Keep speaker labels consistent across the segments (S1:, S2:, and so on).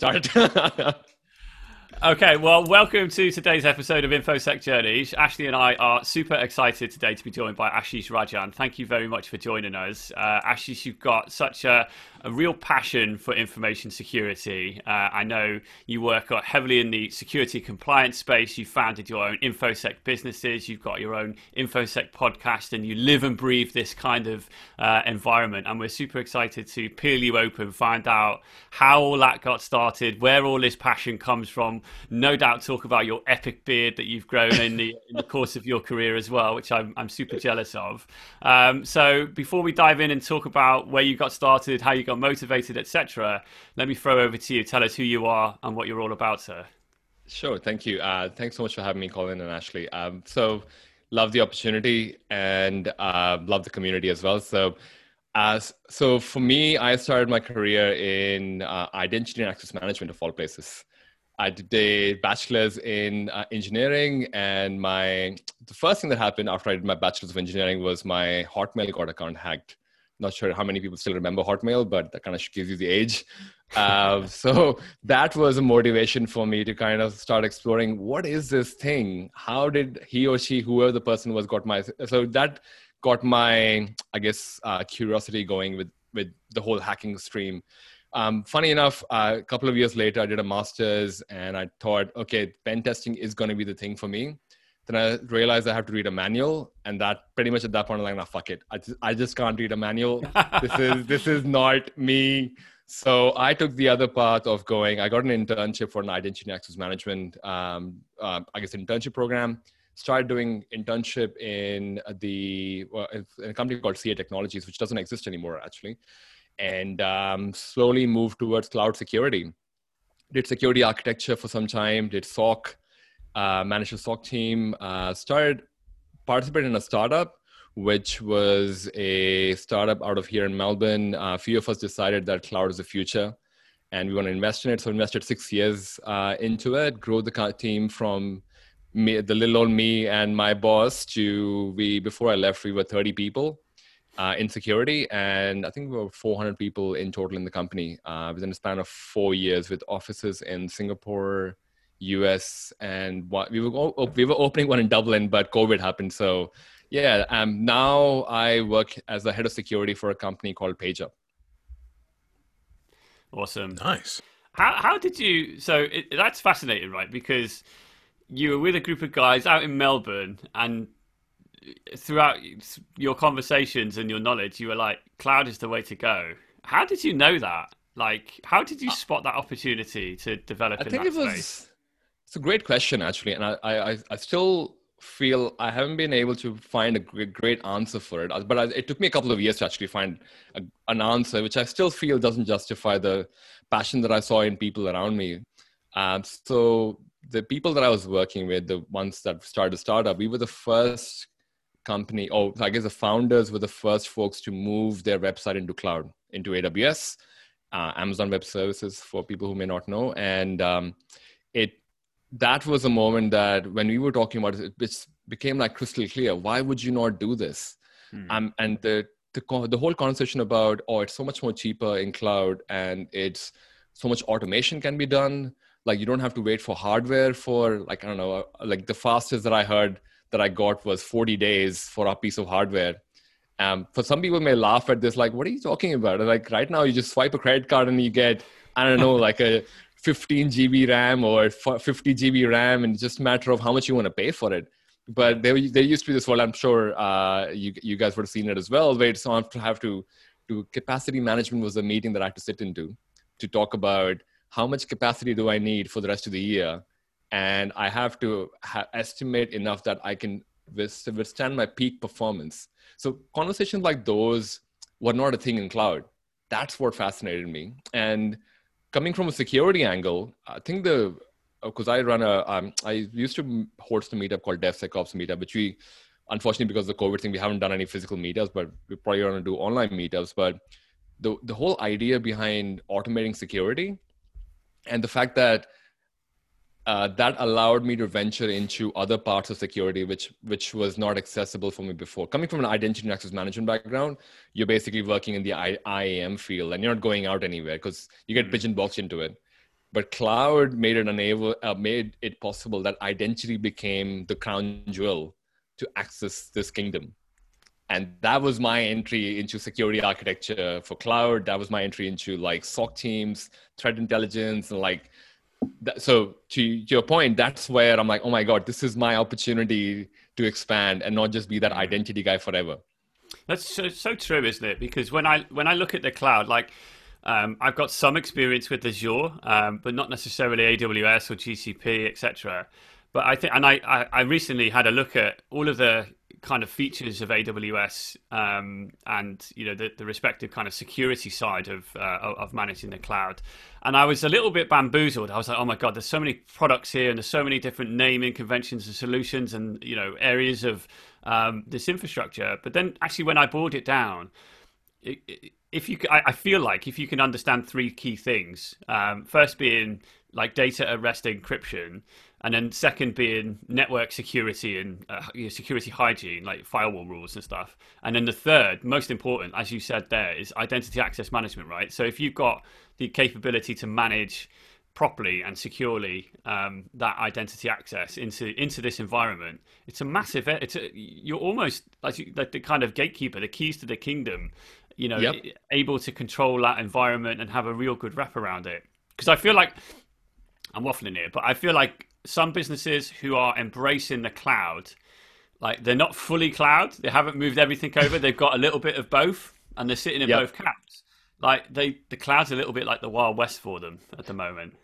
S1: Okay, well, welcome to today's episode of InfoSec Journeys. Ashley and I are super excited today to be joined by Ashish Rajan. Thank you very much for joining us. Uh, Ashish, you've got such a, a real passion for information security. Uh, I know you work heavily in the security compliance space. You founded your own InfoSec businesses. You've got your own InfoSec podcast, and you live and breathe this kind of uh, environment. And we're super excited to peel you open, find out how all that got started, where all this passion comes from no doubt talk about your epic beard that you've grown in the, in the course of your career as well, which I'm, I'm super jealous of. Um, so before we dive in and talk about where you got started, how you got motivated, etc., let me throw over to you. Tell us who you are and what you're all about, sir.
S2: Sure. Thank you. Uh, thanks so much for having me, Colin and Ashley. Um, so love the opportunity and uh, love the community as well. So as so for me, I started my career in uh, identity and access management of all places. I did a bachelor's in uh, engineering, and my the first thing that happened after I did my bachelor's of engineering was my Hotmail got account hacked. Not sure how many people still remember Hotmail, but that kind of gives you the age. Uh, so that was a motivation for me to kind of start exploring what is this thing? How did he or she, whoever the person was, got my so that got my I guess uh, curiosity going with with the whole hacking stream. Um, funny enough, uh, a couple of years later, I did a master's and I thought, okay, pen testing is going to be the thing for me. Then I realized I have to read a manual, and that pretty much at that point, I'm like, nah, fuck it. I just, I just can't read a manual. this is this is not me. So I took the other path of going. I got an internship for an identity and access management, um, uh, I guess, internship program. Started doing internship in the well, in a company called CA Technologies, which doesn't exist anymore, actually and um, slowly moved towards cloud security. Did security architecture for some time, did SOC, uh, managed a SOC team, uh, started participating in a startup, which was a startup out of here in Melbourne. Uh, a few of us decided that cloud is the future and we want to invest in it. So invested six years uh, into it, grow the team from me, the little old me and my boss to we, before I left, we were 30 people uh, in security, and I think we were 400 people in total in the company uh, within a span of four years, with offices in Singapore, US, and what, we were we were opening one in Dublin, but COVID happened. So yeah, um, now I work as the head of security for a company called PageUp.
S1: Awesome,
S3: nice.
S1: How how did you? So it, that's fascinating, right? Because you were with a group of guys out in Melbourne, and throughout your conversations and your knowledge, you were like, cloud is the way to go. How did you know that? Like, how did you spot that opportunity to develop? I think it was.
S2: It's a great question, actually, and I, I, I still feel I haven't been able to find a great, answer for it. But I, it took me a couple of years to actually find a, an answer, which I still feel doesn't justify the passion that I saw in people around me. Um, so the people that I was working with, the ones that started the startup, we were the first company, or I guess the founders were the first folks to move their website into cloud, into AWS, uh, Amazon Web Services, for people who may not know. And um, it that was a moment that when we were talking about it, it became like crystal clear. Why would you not do this? Hmm. Um, and the, the the whole conversation about oh, it's so much more cheaper in cloud, and it's so much automation can be done. Like you don't have to wait for hardware for like I don't know, like the fastest that I heard that I got was 40 days for a piece of hardware. Um, for some people may laugh at this, like, what are you talking about? like right now, you just swipe a credit card and you get, I don't know, like a 15 GB RAM or 50 GB RAM, and it's just a matter of how much you want to pay for it. But there, there used to be this world. I'm sure uh, you you guys would have seen it as well. Where it's on to have to do capacity management was a meeting that I had to sit into to talk about how much capacity do I need for the rest of the year and I have to ha- estimate enough that I can withstand my peak performance. So conversations like those were not a thing in cloud. That's what fascinated me. And coming from a security angle, I think the because I run a um, I used to host a meetup called DevSecOps Meetup, which we unfortunately because of the COVID thing we haven't done any physical meetups, but we're probably going to do online meetups. But the the whole idea behind automating security and the fact that uh, that allowed me to venture into other parts of security, which which was not accessible for me before. Coming from an identity and access management background, you're basically working in the I, IAM field, and you're not going out anywhere because you get mm-hmm. pigeon boxed into it. but cloud made it enable uh, made it possible that identity became the crown jewel to access this kingdom and that was my entry into security architecture for cloud that was my entry into like soc teams threat intelligence and like that, so to, your point that's where i'm like oh my god this is my opportunity to expand and not just be that identity guy forever
S1: that's so, so true isn't it because when i when i look at the cloud like um, I've got some experience with Azure, um, but not necessarily AWS or GCP, etc. But I think, and I, I, I, recently had a look at all of the kind of features of AWS um, and you know the, the, respective kind of security side of uh, of managing the cloud, and I was a little bit bamboozled. I was like, oh my god, there's so many products here, and there's so many different naming conventions and solutions, and you know areas of um, this infrastructure. But then actually, when I boiled it down, it, it, if you, I, feel like if you can understand three key things, um, first being like data at rest encryption, and then second being network security and uh, security hygiene, like firewall rules and stuff, and then the third, most important, as you said there, is identity access management, right? So if you've got the capability to manage properly and securely um, that identity access into into this environment, it's a massive. It's a, you're almost like, like the kind of gatekeeper, the keys to the kingdom you know, yep. able to control that environment and have a real good wrap around it. Because I feel like I'm waffling here, but I feel like some businesses who are embracing the cloud, like they're not fully cloud, they haven't moved everything over, they've got a little bit of both, and they're sitting in yep. both camps. Like they, the cloud's a little bit like the wild west for them at the moment,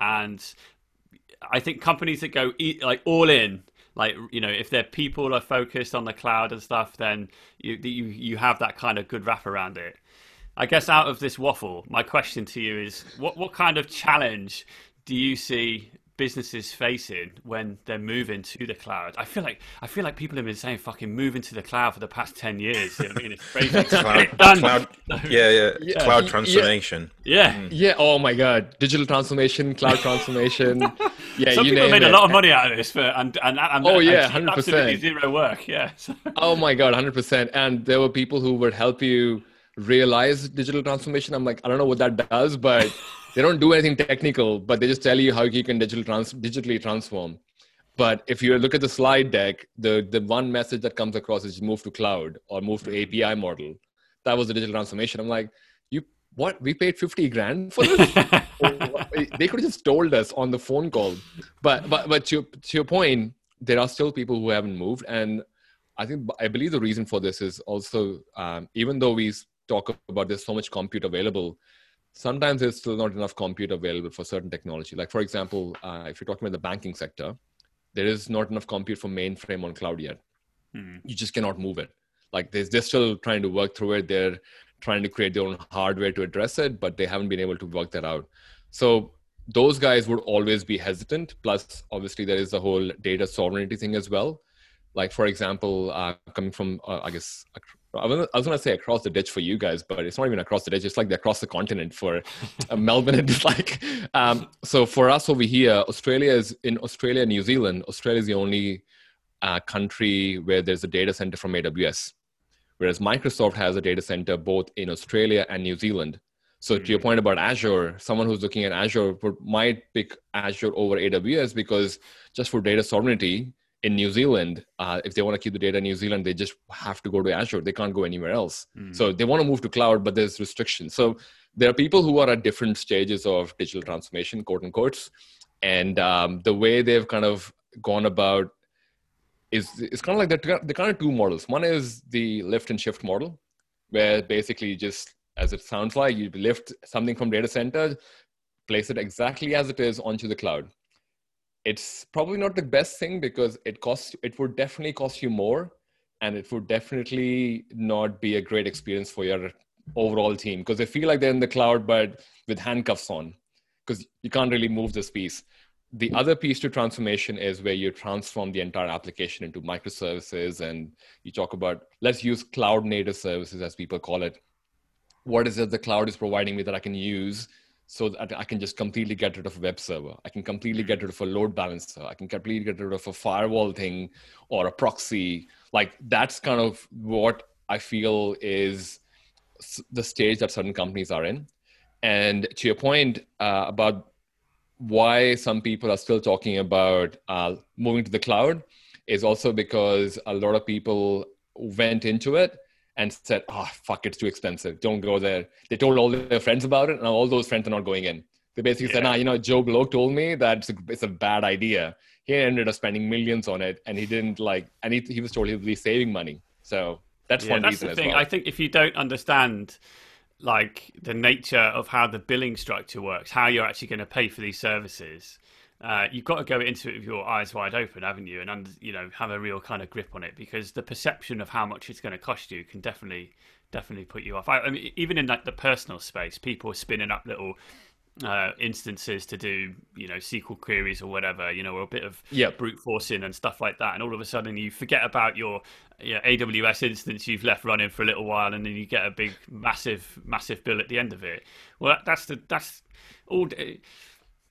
S1: and I think companies that go like all in like you know if their people are focused on the cloud and stuff then you you you have that kind of good wrap around it i guess out of this waffle my question to you is what what kind of challenge do you see businesses facing when they're moving to the cloud. I feel like I feel like people have been saying fucking moving to the cloud for the past ten years. You know I mean, it's crazy.
S3: cloud, cloud, yeah, yeah, yeah, cloud transformation.
S1: Yeah. Mm.
S2: yeah, Oh my god, digital transformation, cloud transformation.
S1: Yeah, Some people made it. a lot of money out of this, for, and and, and
S2: oh yeah, hundred percent
S1: zero work. Yeah.
S2: oh my god, hundred percent. And there were people who would help you realize digital transformation. I'm like, I don't know what that does, but they don't do anything technical, but they just tell you how you can digital trans- digitally transform. But if you look at the slide deck, the, the one message that comes across is move to cloud or move to API model. That was the digital transformation. I'm like, you what? We paid 50 grand for this? they could have just told us on the phone call. But but but to, to your point, there are still people who haven't moved. And I think I believe the reason for this is also um, even though we talk about there's so much compute available, sometimes there's still not enough compute available for certain technology. Like, for example, uh, if you're talking about the banking sector, there is not enough compute for mainframe on cloud yet. Mm-hmm. You just cannot move it. Like, they're, they're still trying to work through it. They're trying to create their own hardware to address it, but they haven't been able to work that out. So, those guys would always be hesitant. Plus, obviously, there is the whole data sovereignty thing as well. Like, for example, uh, coming from, uh, I guess, I was, I was going to say across the ditch for you guys, but it's not even across the ditch. It's like they're across the continent for uh, Melbourne. It's like, um, so for us over here, Australia is in Australia, and New Zealand. Australia is the only uh, country where there's a data center from AWS, whereas Microsoft has a data center both in Australia and New Zealand. So to your point about Azure, someone who's looking at Azure might pick Azure over AWS because just for data sovereignty, in New Zealand, uh, if they want to keep the data in New Zealand, they just have to go to Azure. They can't go anywhere else. Mm. So they want to move to cloud, but there's restrictions. So there are people who are at different stages of digital transformation, quote unquote, and um, the way they've kind of gone about is it's kind of like the, the kind of two models. One is the lift and shift model, where basically just as it sounds like you lift something from data center, place it exactly as it is onto the cloud it's probably not the best thing because it costs it would definitely cost you more and it would definitely not be a great experience for your overall team. Because they feel like they're in the cloud but with handcuffs on because you can't really move this piece. The other piece to transformation is where you transform the entire application into microservices and you talk about let's use cloud native services as people call it. What is it the cloud is providing me that i can use so that I can just completely get rid of a web server. I can completely get rid of a load balancer. I can completely get rid of a firewall thing or a proxy. Like that's kind of what I feel is the stage that certain companies are in. And to your point uh, about why some people are still talking about uh, moving to the cloud is also because a lot of people went into it and said, "Oh, fuck, it's too expensive. Don't go there." They told all their friends about it, and all those friends are not going in. They basically yeah. said, "Nah, you know, Joe Blow told me that it's a, it's a, bad idea." He ended up spending millions on it, and he didn't like, and he, he was told he would be saving money. So that's
S1: yeah,
S2: one
S1: that's
S2: reason
S1: the thing.
S2: Well.
S1: I think if you don't understand like the nature of how the billing structure works, how you're actually going to pay for these services, uh, you've got to go into it with your eyes wide open, haven't you? And you know, have a real kind of grip on it because the perception of how much it's going to cost you can definitely, definitely put you off. I, I mean, even in like the personal space, people are spinning up little uh, instances to do, you know, SQL queries or whatever, you know, or a bit of
S2: yep.
S1: brute forcing and stuff like that. And all of a sudden you forget about your you know, AWS instance you've left running for a little while, and then you get a big, massive, massive bill at the end of it. Well, that's the that's all.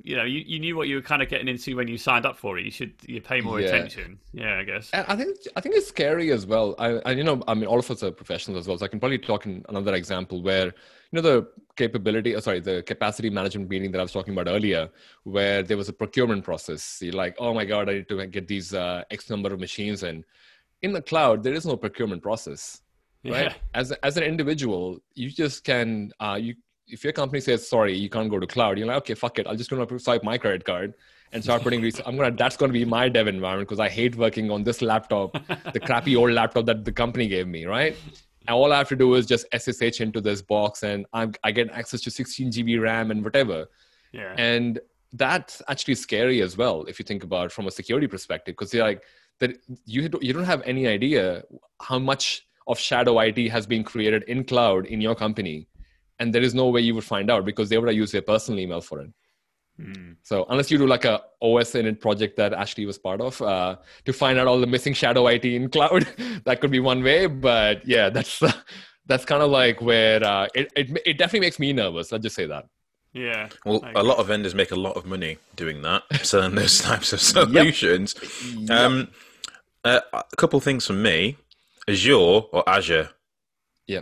S1: You know, you, you knew what you were kind of getting into when you signed up for it. You should you pay more
S2: Yeah.
S1: attention. Yeah, I guess.
S2: And I think I think it's scary as well. I, I you know I mean all of us are professionals as well, so I can probably talk in another example where you know the capability, uh, sorry, the capacity management meeting that I was talking about earlier, where there was a procurement process. You're like, oh my god, I need to get these uh, X number of machines in. In the cloud, there is no procurement process, right?
S1: Yeah.
S2: As as an individual, you just can uh, you if your company says sorry, you can't go to cloud. You're like, okay, fuck it, I'll just gonna swipe my credit card and start putting. res- I'm gonna that's gonna be my dev environment because I hate working on this laptop, the crappy old laptop that the company gave me, right? And all I have to do is just SSH into this box, and I'm, I get access to 16 GB RAM and whatever.
S1: Yeah.
S2: And that's actually scary as well if you think about it from a security perspective, because you're like that you you don't have any idea how much of shadow IT has been created in cloud in your company, and there is no way you would find out because they would have used their personal email for it.
S1: Hmm.
S2: So unless you do like a OSINT project that Ashley was part of uh, to find out all the missing shadow IT in cloud, that could be one way. But yeah, that's uh, that's kind of like where uh, it, it it definitely makes me nervous. Let's just say that.
S1: Yeah.
S3: Well, a lot of vendors make a lot of money doing that, selling those types of solutions. Um, uh, a couple things from me: Azure or Azure.
S2: Yeah.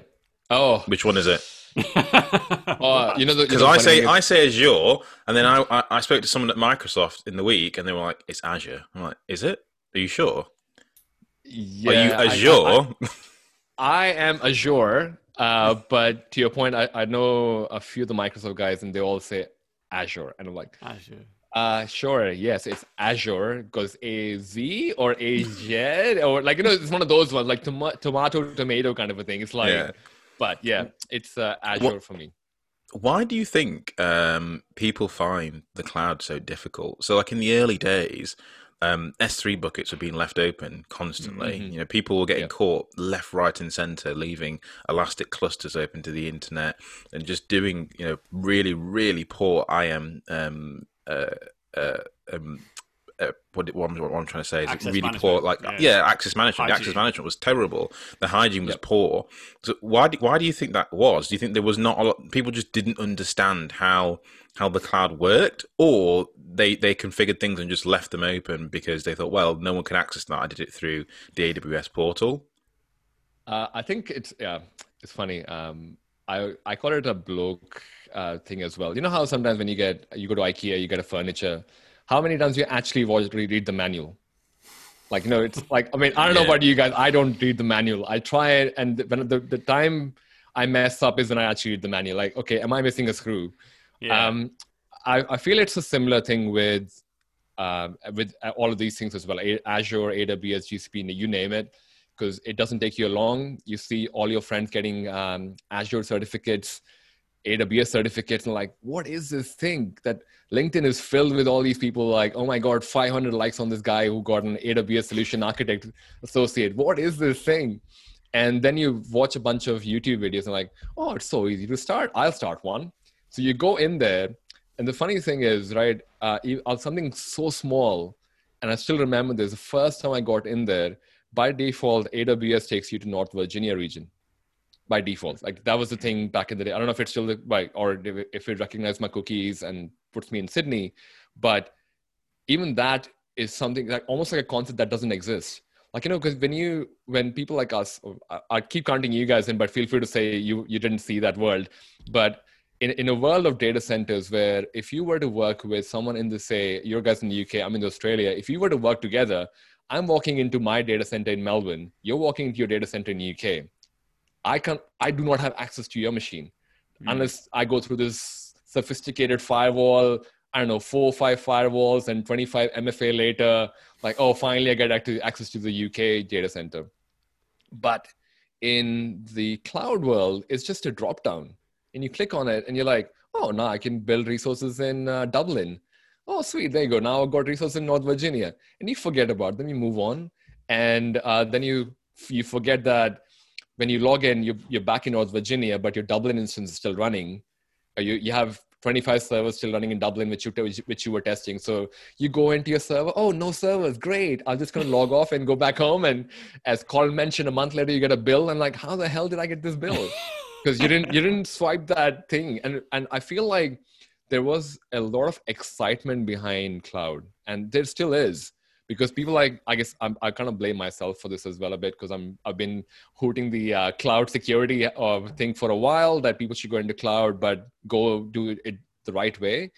S2: Oh,
S3: Which one is it?
S2: oh you know the
S3: Because I say I say Azure, and then I, I I spoke to someone at Microsoft in the week, and they were like, "It's Azure." I'm like, "Is it? Are you sure?
S2: yeah,
S3: Are you
S2: I- I-
S3: Azure?"
S2: I am Azure, uh, but to your point, I, I know a few of the Microsoft guys, and they all say Azure, and I'm like,
S1: Azure.
S2: uh, sure, yes, it's Azure because A Z or A Z or like you know, it's one of those ones like tom- tomato, tomato kind of a thing. It's like,
S3: Yeah.
S2: But yeah, it's uh, Azure for me.
S3: Why do you think um, people find the cloud so difficult? So, like in the early days, um, S3 buckets were being left open constantly.
S2: Mhm.
S3: You know, people were getting
S2: Yeah.
S3: caught left, right, and center, leaving elastic clusters open to the internet and just doing, you know, really, really poor IAM. Um, uh, uh, um, uh, what, what, I'm, what I'm trying to say is
S1: Access
S3: really
S1: management,
S3: poor. Like,
S1: yeah.
S3: yeah, access management. The access management was terrible. The hygiene was
S2: Yep.
S3: poor. So why do, why do you think that was? Do you think there was not a lot? People just didn't understand how how the cloud worked, or they they configured things and just left them open because they thought, well, no one can access that. I did it through the AWS portal.
S2: Uh, I think it's yeah, it's funny. Um, I I call it a bloke uh, thing as well. You know how sometimes when you get you go to IKEA, you get a furniture. How many times you actually watch read the manual? Like you know, it's like I mean I don't know about you guys. I don't read the manual. I try it, and when the the time I mess up is when I actually read the manual. Like okay, am I missing a screw?
S1: Yeah.
S2: Um, I, I feel it's a similar thing with um, with all of these things as well. A- Azure, AWS, GCP, you name it, because it doesn't take you long. You see all your friends getting um, Azure certificates, AWS certificates, and like, what is this thing that LinkedIn is filled with all these people? Like, oh my god, 500 likes on this guy who got an AWS solution architect associate. What is this thing? And then you watch a bunch of YouTube videos and like, oh, it's so easy to start. I'll start one. So you go in there, and the funny thing is, right, uh, uh, something so small, and I still remember this. The first time I got in there, by default, AWS takes you to North Virginia region. By default, like that was the thing back in the day. I don't know if it's still right or if- it recognizes my cookies and puts me in Sydney, but even that is something like almost like a concept that doesn't exist. Like you know, because when you when people like us, I, uh, I keep counting you guys in, but feel free to say you you didn't see that world, but in, in a world of data centers where if you were to work with someone in the say your guys in the uk i'm in australia if you were to work together i'm walking into my data center in melbourne you're walking into your data center in the uk i can i do not have access to your machine mm. unless i go through this sophisticated firewall i don't know four or five firewalls and 25 mfa later like oh finally i get access to the uk data center but in the cloud world it's just a drop down and you click on it and you're like, oh, now I can build resources in uh, Dublin. Oh, sweet, there you go. Now I've got resources in North Virginia. And you forget about them, you move on. And uh, then you, you forget that when you log in, you, you're back in North Virginia, but your Dublin instance is still running. Uh, you, you have 25 servers still running in Dublin, which you, which you were testing. So you go into your server. Oh, no servers. Great. I'm just going to log off and go back home. And as Colin mentioned, a month later, you get a bill. And like, how the hell did I get this bill? because you didn't you didn't swipe that thing and and i feel like there was a lot of excitement behind cloud and there still is because people like i guess I'm, i kind of blame myself for this as well a bit because i'm i've been hooting the uh, cloud security uh, thing for a while that people should go into cloud but go do it the right way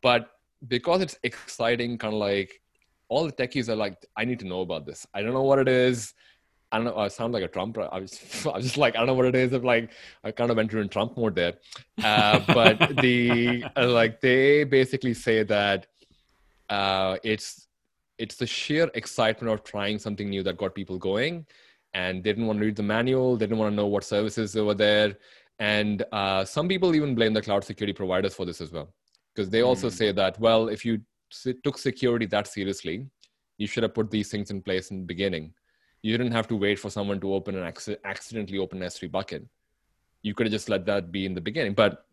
S2: but because it's exciting kind of like all the techies are like i need to know about this i don't know what it is I don't know. I sound like a Trump. I was, I was just like, I don't know what it is. Of like, I kind of entered in Trump mode there. Uh, but the uh, like, they basically say that uh, it's it's the sheer excitement of trying something new that got people going, and they didn't want to read the manual. They didn't want to know what services were there, and uh, some people even blame the cloud security providers for this as well, because they also mm. say that well, if you took security that seriously, you should have put these things in place in the beginning you didn't have to wait for someone to open an acc- accidentally open S3 bucket. You could have just let that be in the beginning. But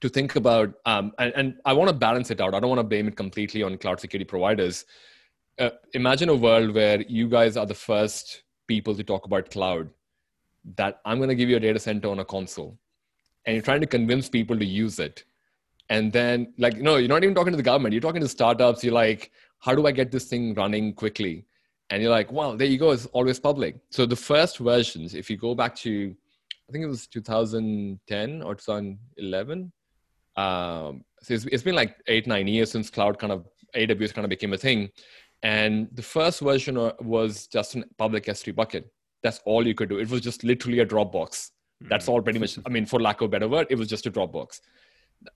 S2: to think about, um, and, and, I want to balance it out. I don't want to blame it completely on cloud security providers. Uh, imagine a world where you guys are the first people to talk about cloud. That I'm going to give you a data center on a console, and you're trying to convince people to use it. And then, like, no, you're not even talking to the government. You're talking to startups. You're like, how do I get this thing running quickly? and you're like, well, there you go. It's always public. So the first versions, if you go back to, I think it was 2010 or 2011. Um, so it's, it's been like eight, nine years since cloud kind of AWS kind of became a thing. And the first version was just a public S3 bucket. That's all you could do. It was just literally a Dropbox. That's all pretty much. I mean, for lack of a better word, it was just a Dropbox.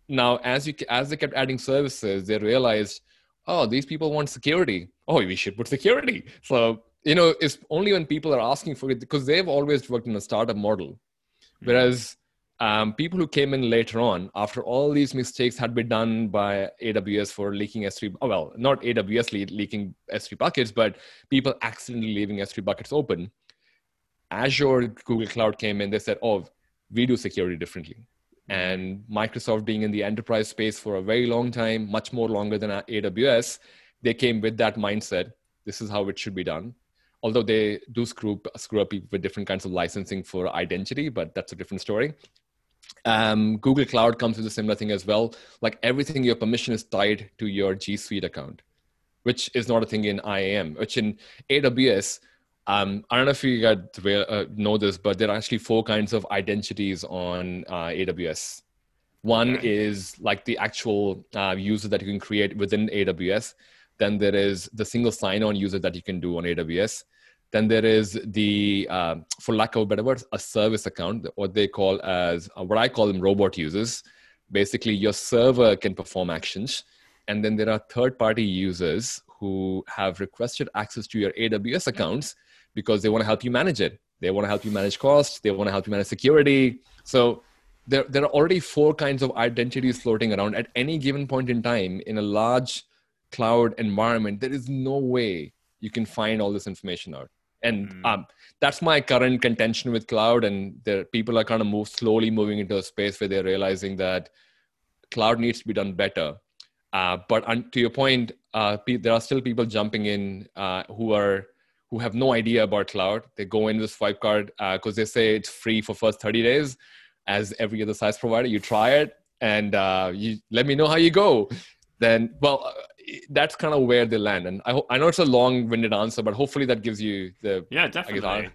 S2: Now, as you as they kept adding services, they realized oh, these people want security. Oh, we should put security. So, you know, it's only when people are asking for it because they've always worked in a startup model. Mm-hmm. Whereas um, people who came in later on, after all these mistakes had been done by AWS for leaking S3, oh, well, not AWS le- leaking S3 buckets, but people accidentally leaving S3 buckets open. Azure, Google Cloud came in, they said, oh, we do security differently and Microsoft being in the enterprise space for a very long time, much more longer than AWS, they came with that mindset. This is how it should be done. Although they do screw, screw up with different kinds of licensing for identity, but that's a different story. Um, Google Cloud comes with a similar thing as well. Like everything, your permission is tied to your G Suite account, which is not a thing in IAM, which in AWS, um, I don't know if you guys uh, know this, but there are actually four kinds of identities on uh, AWS. One okay. is like the actual uh, user that you can create within AWS. Then there is the single sign-on user that you can do on AWS. Then there is the, uh, for lack of a better word, a service account, what they call as uh, what I call them robot users. Basically, your server can perform actions, and then there are third-party users who have requested access to your AWS accounts because they want to help you manage it. They want to help you manage costs. They want to help you manage security. So there, there are already four kinds of identities floating around at any given point in time in a large cloud environment. There is no way you can find all this information out. And mm. um, that's my current contention with cloud. And there, people are kind of move slowly moving into a space where they're realizing that cloud needs to be done better. Uh, but to your point, uh, pe- there are still people jumping in uh, who are who have no idea about cloud. They go in with swipe card because uh, they say it's free for first 30 days. As every other SaaS provider, you try it and uh, you let me know how you go. Then, well, that's kind of where they land. And I, ho- I know it's a long-winded answer, but hopefully that gives you the
S1: yeah, definitely.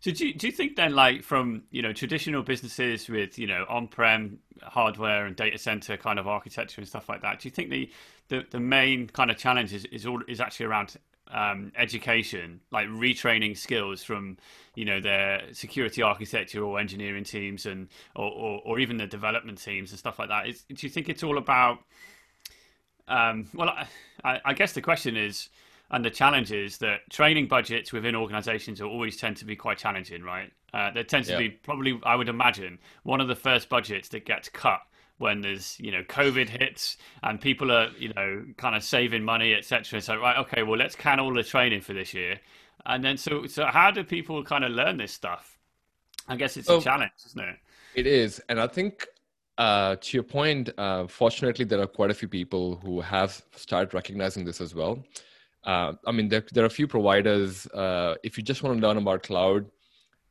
S1: So do you, do you think then, like from you know traditional businesses with you know on-prem hardware and data center kind of architecture and stuff like that, do you think the the, the main kind of challenge is is, all, is actually around um, education, like retraining skills from you know their security architecture or engineering teams and or, or, or even the development teams and stuff like that? Is, do you think it's all about? Um, well, I, I guess the question is and the challenge is that training budgets within organizations will always tend to be quite challenging, right? Uh, there tends to be probably, I would imagine, one of the first budgets that gets cut when there's you know COVID hits and people are you know kind of saving money, etc. So right, okay, well let's can all the training for this year, and then so so how do people kind of learn this stuff? I guess it's a challenge, isn't it?
S2: It is, and I think uh, to your point, uh, fortunately, there are quite a few people who have started recognizing this as well uh, I mean, there, there are a few providers. Uh, if you just want to learn about cloud,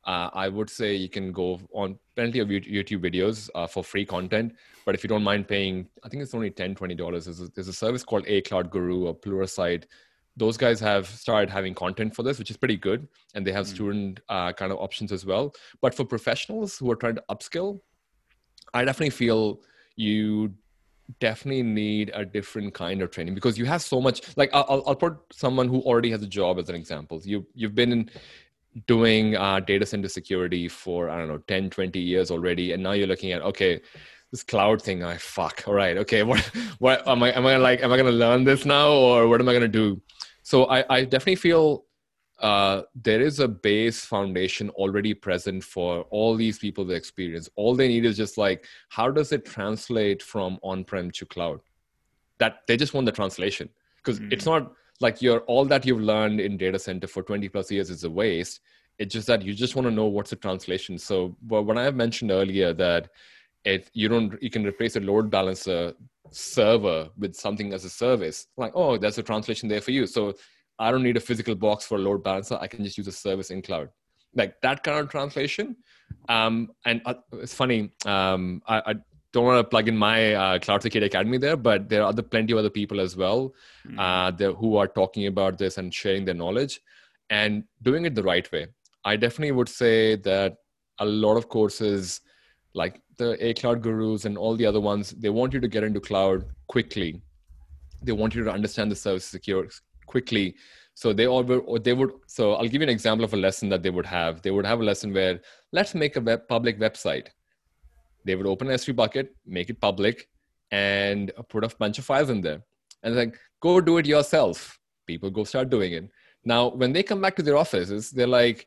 S2: uh, I would say you can go on plenty of YouTube videos uh, for free content. But if you don't mind paying, I think it's only $10, $20. There's a, there's a service called A Cloud Guru or Pluralsight. Those guys have started having content for this, which is pretty good. And they have mm. student uh, kind of options as well. But for professionals who are trying to upskill, I definitely feel you definitely need a different kind of training because you have so much like i'll, I'll put someone who already has a job as an example. You you've been in, doing uh, data center security for i don't know 10 20 years already and now you're looking at okay this cloud thing i fuck all right okay what what am i am i like am i going to learn this now or what am i going to do? So i i definitely feel uh, there is a base foundation already present for all these people with experience. All they need is just like, how does it translate from on-prem to cloud? That they just want the translation because mm-hmm. it's not like you're all that you've learned in data center for 20 plus years is a waste. It's just that you just want to know what's the translation. So, but when I have mentioned earlier that it you don't you can replace a load balancer server with something as a service, like oh, there's a translation there for you. So I don't need a physical box for a load balancer. I can just use a service in cloud. Like that kind of translation. Um, and uh, it's funny. Um, I, I, don't want to plug in my uh, Cloud Security Academy there, but there are other plenty of other people as well mm-hmm. uh, there, who are talking about this and sharing their knowledge and doing it the right way. I definitely would say that a lot of courses, like the A Cloud Gurus and all the other ones, they want you to get into cloud quickly. They want you to understand the service secure, quickly. So they all would, they would so i'll give you an example of a lesson that they would have. They would have a lesson where let's make a web, public website. They would open an s3 bucket make it public and put a bunch of files in there. And like go do it yourself. People go start doing it. Now when they come back to their offices they're like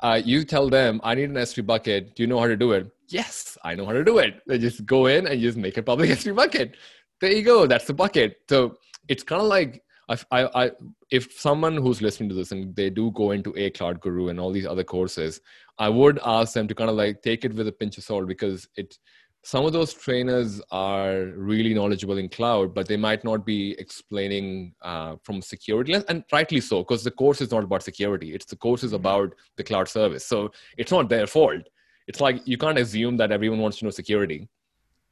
S2: uh, you tell them i need an s3 bucket. Do you know how to do it? Yes i know how to do it. They just go in and just make a public s3 bucket. There you go. That's the bucket. So it's kind of like I, I, if someone who's listening to this and they do go into a cloud guru and all these other courses, I would ask them to kind of like take it with a pinch of salt because it, some of those trainers are really knowledgeable in cloud, but they might not be explaining uh, from security, and rightly so, because the course is not about security. It's the course is mm-hmm. about the cloud service, so it's not their fault. It's like you can't assume that everyone wants to know security.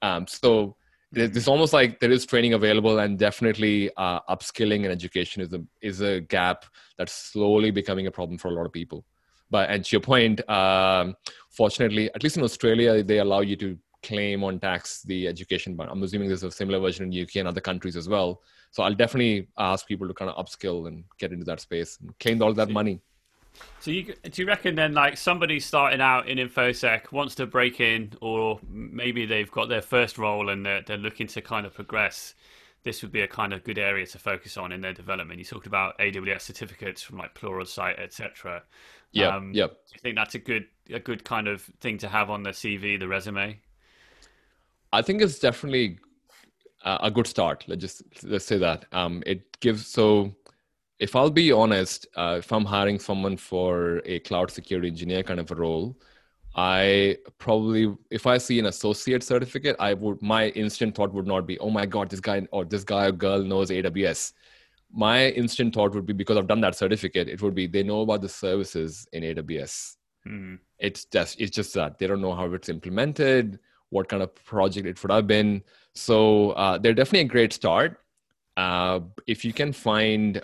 S2: Um, so it's almost like there is training available and definitely uh, upskilling and education is a is a gap that's slowly becoming a problem for a lot of people. But and to your point um, fortunately at least in australia they allow you to claim on tax the education but i'm assuming there's a similar version in uk and other countries as well. So i'll definitely ask people to kind of upskill and get into that space and claim all that money
S1: so you, do you reckon then, like somebody starting out in infosec wants to break in, or maybe they've got their first role and they're, they're looking to kind of progress? This would be a kind of good area to focus on in their development. You talked about AWS certificates from like Pluralsight, etc.
S2: Yeah, um, yeah. Do
S1: you think that's a good a good kind of thing to have on the CV, the resume?
S2: I think it's definitely a good start. Let's just let's say that um, it gives so if I'll be honest, uh, if I'm hiring someone for a cloud security engineer kind of a role, I probably, if I see an associate certificate, I would, my instant thought would not be, oh my God, this guy or this guy or girl knows AWS. My instant thought would be because I've done that certificate, it would be they know about the services in AWS. Mm-hmm. It's just, it's just that they don't know how it's implemented, what kind of project it would have been. So uh, they're definitely a great start. Uh, if you can find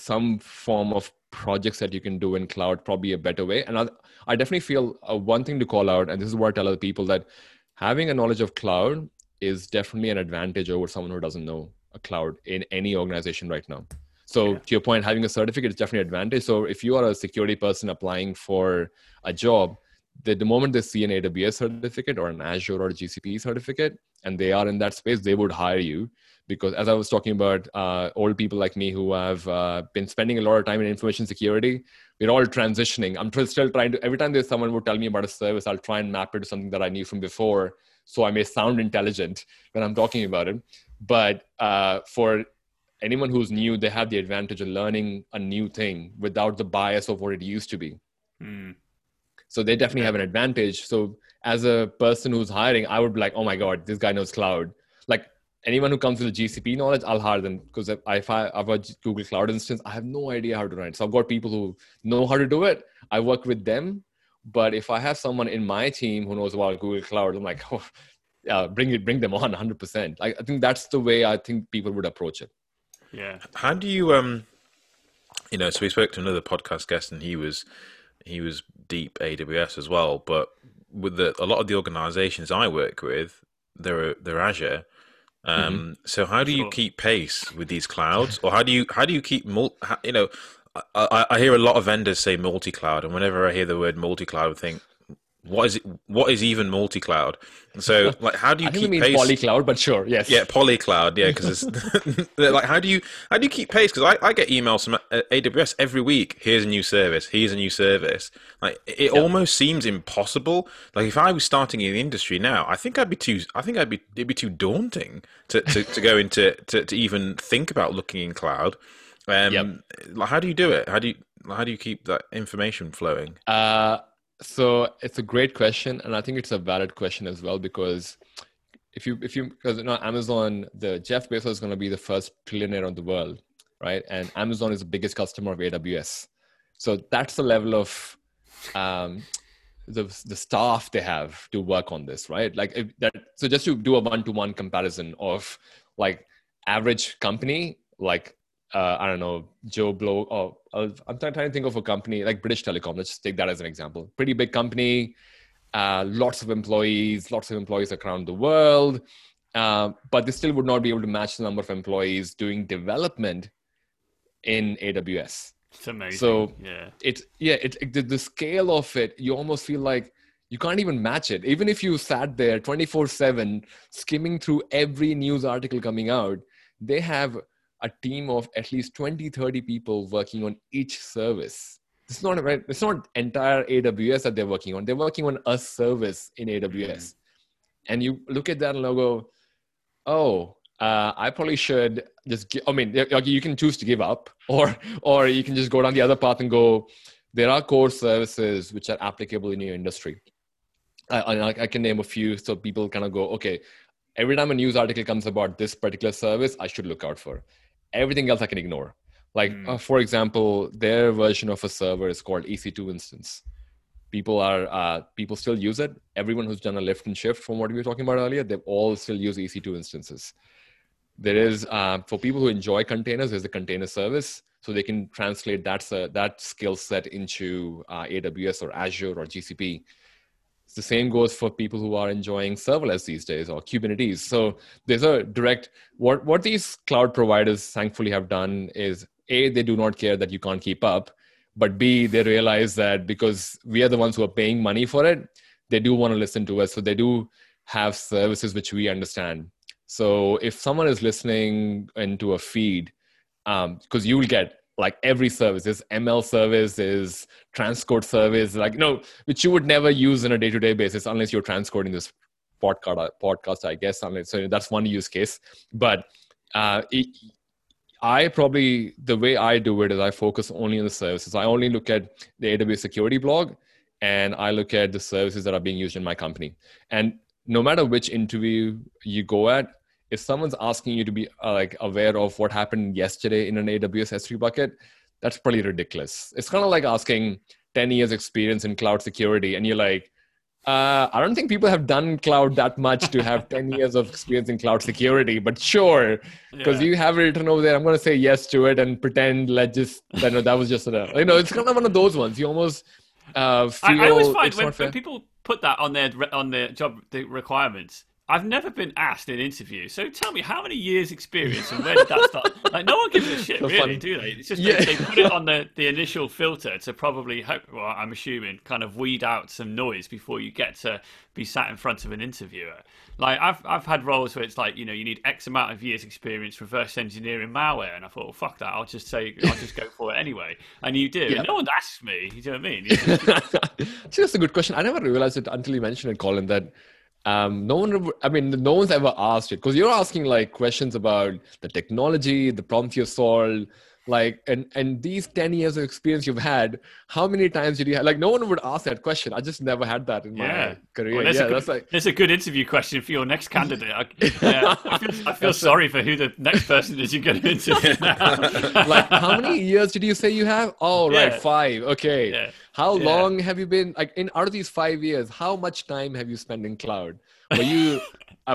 S2: some form of projects that you can do in cloud probably a better way. And i, I definitely feel uh, one thing to call out and this is what i tell other people that having a knowledge of cloud is definitely an advantage over someone who doesn't know a cloud in any organization right now. So yeah. to your point having a certificate is definitely an advantage. So if you are a security person applying for a job the, the moment they see an aws certificate or an azure or gcp certificate and they are in that space they would hire you because as I was talking about uh, old people like me who have uh, been spending a lot of time in information security, we're all transitioning. I'm still trying to, every time there's someone would tell me about a service, I'll try and map it to something that I knew from before. So I may sound intelligent when I'm talking about it. But uh, for anyone who's new, they have the advantage of learning a new thing without the bias of what it used to be. Mm. So they definitely have an advantage. So as a person who's hiring, I would be like, oh my God, this guy knows cloud. Like anyone who comes with a GCP knowledge, I'll hire them because if I, if I have a Google Cloud instance, I have no idea how to run it. So I've got people who know how to do it. I work with them. But if I have someone in my team who knows about Google Cloud, I'm like, oh, yeah, bring it, bring them on 100%. I, I think that's the way I think people would approach it.
S1: Yeah.
S3: How do you, um, you know, so we spoke to another podcast guest and he was, he was deep AWS as well. But with the, a lot of the organizations I work with, they're, they're Azure. Um, mm-hmm. So how do you sure. keep pace with these clouds, or how do you how do you keep mul- you know? I, I hear a lot of vendors say multi-cloud, and whenever I hear the word multi-cloud, I think what is it? What is even multi-cloud? So, like, how do you
S2: I
S3: keep
S2: mean
S3: pace?
S2: Polycloud, but sure, yes.
S3: Yeah, polycloud. Yeah, because it's like, how do you how do you keep pace? Because I, I get emails from uh, AWS every week. Here's a new service. Here's a new service. Like, it yeah. almost seems impossible. Like, if I was starting in the industry now, I think I'd be too. I think I'd be it'd be too daunting to to, to go into to, to even think about looking in cloud. Um, yep. like, how do you do it? How do you how do you keep that information flowing?
S2: Uh so it's a great question, and I think it's a valid question as well because if you if you because you know Amazon, the Jeff Bezos is going to be the first trillionaire on the world, right? And Amazon is the biggest customer of AWS, so that's the level of um, the the staff they have to work on this, right? Like if that. So just to do a one to one comparison of like average company, like uh, I don't know, Joe Blow. Oh, I'm trying to think of a company like British Telecom. Let's just take that as an example. Pretty big company, uh, lots of employees, lots of employees around the world, uh, but they still would not be able to match the number of employees doing development in AWS.
S1: It's amazing.
S2: So
S1: yeah,
S2: it's yeah, it, the scale of it, you almost feel like you can't even match it. Even if you sat there 24 7 skimming through every news article coming out, they have a team of at least 20 30 people working on each service it's not right it's not entire aws that they're working on they're working on a service in aws mm-hmm. and you look at that logo, oh uh, I probably should just. Give, I mean, you can choose to give up, or or you can just go down the other path and go. There are core services which are applicable in your industry. I, I can name a few, so people kind of go, okay. Every time a news article comes about this particular service, I should look out for everything else I can ignore. Like, mm. uh, for example, their version of a server is called EC2 instance. People are uh, people still use it. Everyone who's done a lift and shift from what we were talking about earlier, they've all still use EC2 instances. There is uh, for people who enjoy containers, there's a container service, so they can translate that that skill set into uh, AWS or Azure or GCP the same goes for people who are enjoying serverless these days or Kubernetes. So there's a direct what what these cloud providers thankfully have done is a they do not care that you can't keep up, but b they realize that because we are the ones who are paying money for it, they do want to listen to us. So they do have services which we understand. So if someone is listening into a feed, because um, you will get like every service is ml service is transcode service like no which you would never use in a day-to-day basis unless you're transcoding this podcast podcast i guess unless, so that's one use case. But uh, it, i probably the way i do it is i focus only on the services. I only look at the aws security blog and i look at the services that are being used in my company. And no matter which interview you go at if someone's asking you to be uh, like aware of what happened yesterday in an AWS S3 bucket, that's pretty ridiculous. It's kind of like asking 10 years experience in cloud security and you're like, Uh, I don't think people have done cloud that much to have 10 years of experience in cloud security, but sure, because
S1: Yeah.
S2: you have it written over there, I'm going to say yes to it and pretend let just, you know, that was just a, you know, it's kind of one of those ones. You almost uh, feel
S1: I, I always find when, when people put that on their on their job the requirements. I've never been asked in an interview. So tell me, how many years experience and where did that start? Like, no one gives a shit, really, do they? It's just
S2: Yeah.
S1: they, they put it on the, the initial filter to probably hope, well, I'm assuming, kind of weed out some noise before you get to be sat in front of an interviewer. Like, I've, I've had roles where it's like, you know, you need X amount of years experience reverse engineering malware. And I thought, well, fuck that. I'll just say, I'll just go for it anyway. And you do.
S2: Yeah.
S1: And no one asks me. You know what I mean? Just-
S2: Actually, that's a good question. I never realized it until you mentioned it, Colin, that um, no one, I mean, no one's ever asked it because you're asking like questions about the technology, the problems you solved, like, and and these 10 years of experience you've had, how many times did you have? Like, no one would ask that question. I just never had that in
S1: Yeah.
S2: my career.
S1: Well, there's,
S2: yeah,
S1: a good,
S2: that's like,
S1: there's a good interview question for your next candidate. I, yeah, I feel, I feel sorry for who the next person is you're going to interview now.
S2: like how many years did you say you have oh right
S1: Yeah.
S2: five okay how long have you been like in out of these five years how much time have you spent in cloud were you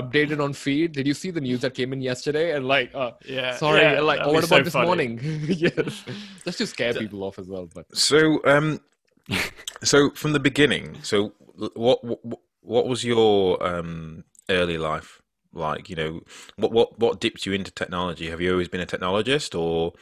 S2: updated on feed. Did you see the news that came in yesterday? And like uh,
S1: Yeah,
S2: sorry
S1: yeah,
S2: like oh,
S1: be
S2: what
S1: so
S2: about this
S1: funny.
S2: morning? Yes just to scare people off as well but
S3: So, um, so from the beginning, so what what what was your um early life like? You know, what what what dipped you into technology? Have you always been a technologist, or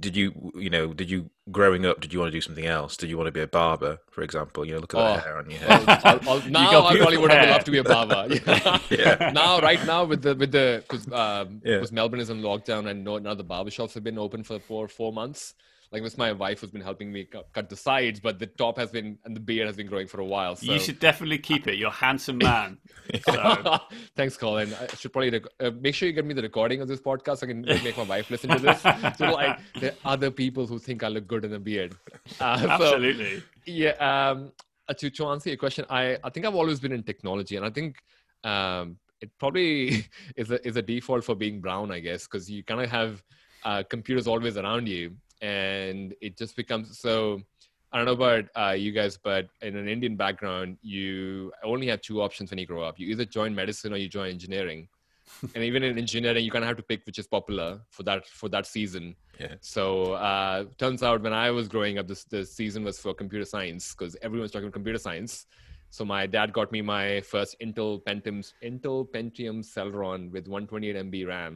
S3: did you you know did you growing up did you want to do something else? Did you want to be a barber, for example? You know, look at
S2: Oh.
S3: that hair on your head.
S2: I'll, I'll, now
S1: got
S2: I probably would have loved to be a barber. Yeah.
S3: Yeah.
S2: now, right now, with the with the because um,
S3: Yeah.
S2: Melbourne is in lockdown and no, none of the barbershops have been open for four four months. Like this, my wife who's been helping me cut, cut the sides, but the top has been and the beard has been growing for a while. So.
S1: You should definitely keep it. You're a handsome man. So,
S2: Thanks, Colin. I should probably rec- uh, make sure you get me the recording of this podcast. So I can make my wife listen to this. so like, there are other people who think I look good in a beard. Uh, so-
S1: absolutely.
S2: yeah um uh, to, to answer your question i i think i've always been in technology and i think um it probably is a is a default for being brown i guess because you kind of have uh, computers always around you and it just becomes so i don't know about uh, you guys but in an indian background you only have two options when you grow up you either join medicine or you join engineering and even in engineering you kind of have to pick which is popular for that for that season
S3: Yeah.
S2: so uh, turns out when I was growing up, this the season was for computer science because everyone's talking about computer science. So my dad got me my first Intel Pentium Intel Pentium Celeron with 128 MB RAM,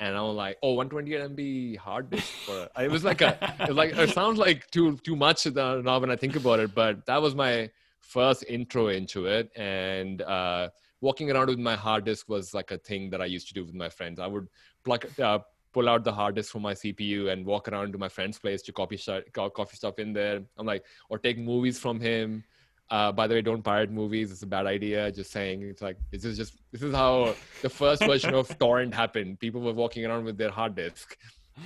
S2: and I was like, "Oh, 128 MB hard disk." For it was like a, it was like it sounds like too too much now when I think about it, but that was my first intro into it, and uh, walking around with my hard disk was like a thing that I used to do with my friends. I would plug uh, pull out the hard disk from my CPU and walk around to my friend's place to copy sh- coffee stuff in there. I'm like, or take movies from him. Uh, by the way, don't pirate movies. It's a bad idea. Just saying. It's like this is just this is how the first version of torrent happened. People were walking around with their hard disk.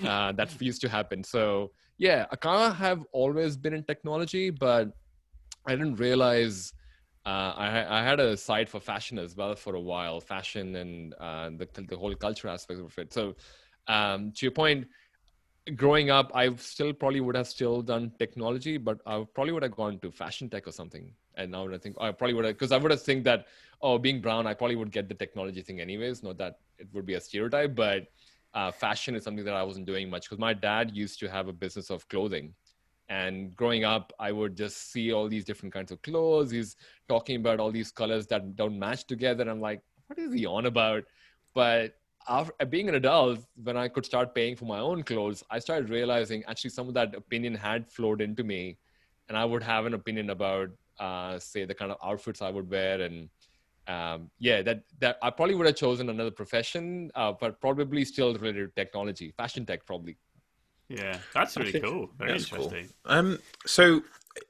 S2: Uh, that used to happen. So yeah, I kind of have always been in technology, but I didn't realize uh, I, I had a side for fashion as well for a while, fashion and uh, the the whole culture aspect of it. So um, to your point, growing up, I still probably would have still done technology, but I probably would have gone to fashion tech or something. And now I think I probably would have, because I would have think that, oh, being brown, I probably would get the technology thing anyways. Not that it would be a stereotype, but uh, fashion is something that I wasn't doing much because my dad used to have a business of clothing. And growing up, I would just see all these different kinds of clothes. He's talking about all these colors that don't match together. I'm like, what is he on about? But after being an adult, when I could start paying for my own clothes, I started realizing actually some of that opinion had flowed into me, and I would have an opinion about, uh, say, the kind of outfits I would wear, and um, yeah, that that I probably would have chosen another profession, uh, but probably still related to technology, fashion tech, probably.
S1: Yeah, that's really
S3: think
S1: cool. Very
S3: That's cool.
S1: interesting.
S3: Um, so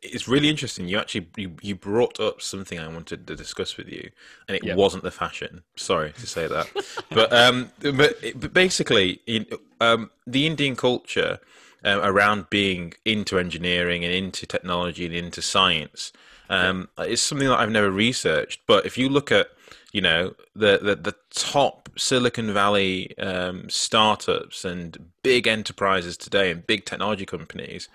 S3: it's really interesting. You actually you, you brought up something I wanted to discuss with you, and it
S2: Yeah.
S3: wasn't the fashion. Sorry to say that, but um, but, but basically, in, um, the Indian culture um, around being into engineering and into technology and into science um, is something that I've never researched. But if you look at you know the the, the top Silicon Valley um, startups and big enterprises today and big technology companies,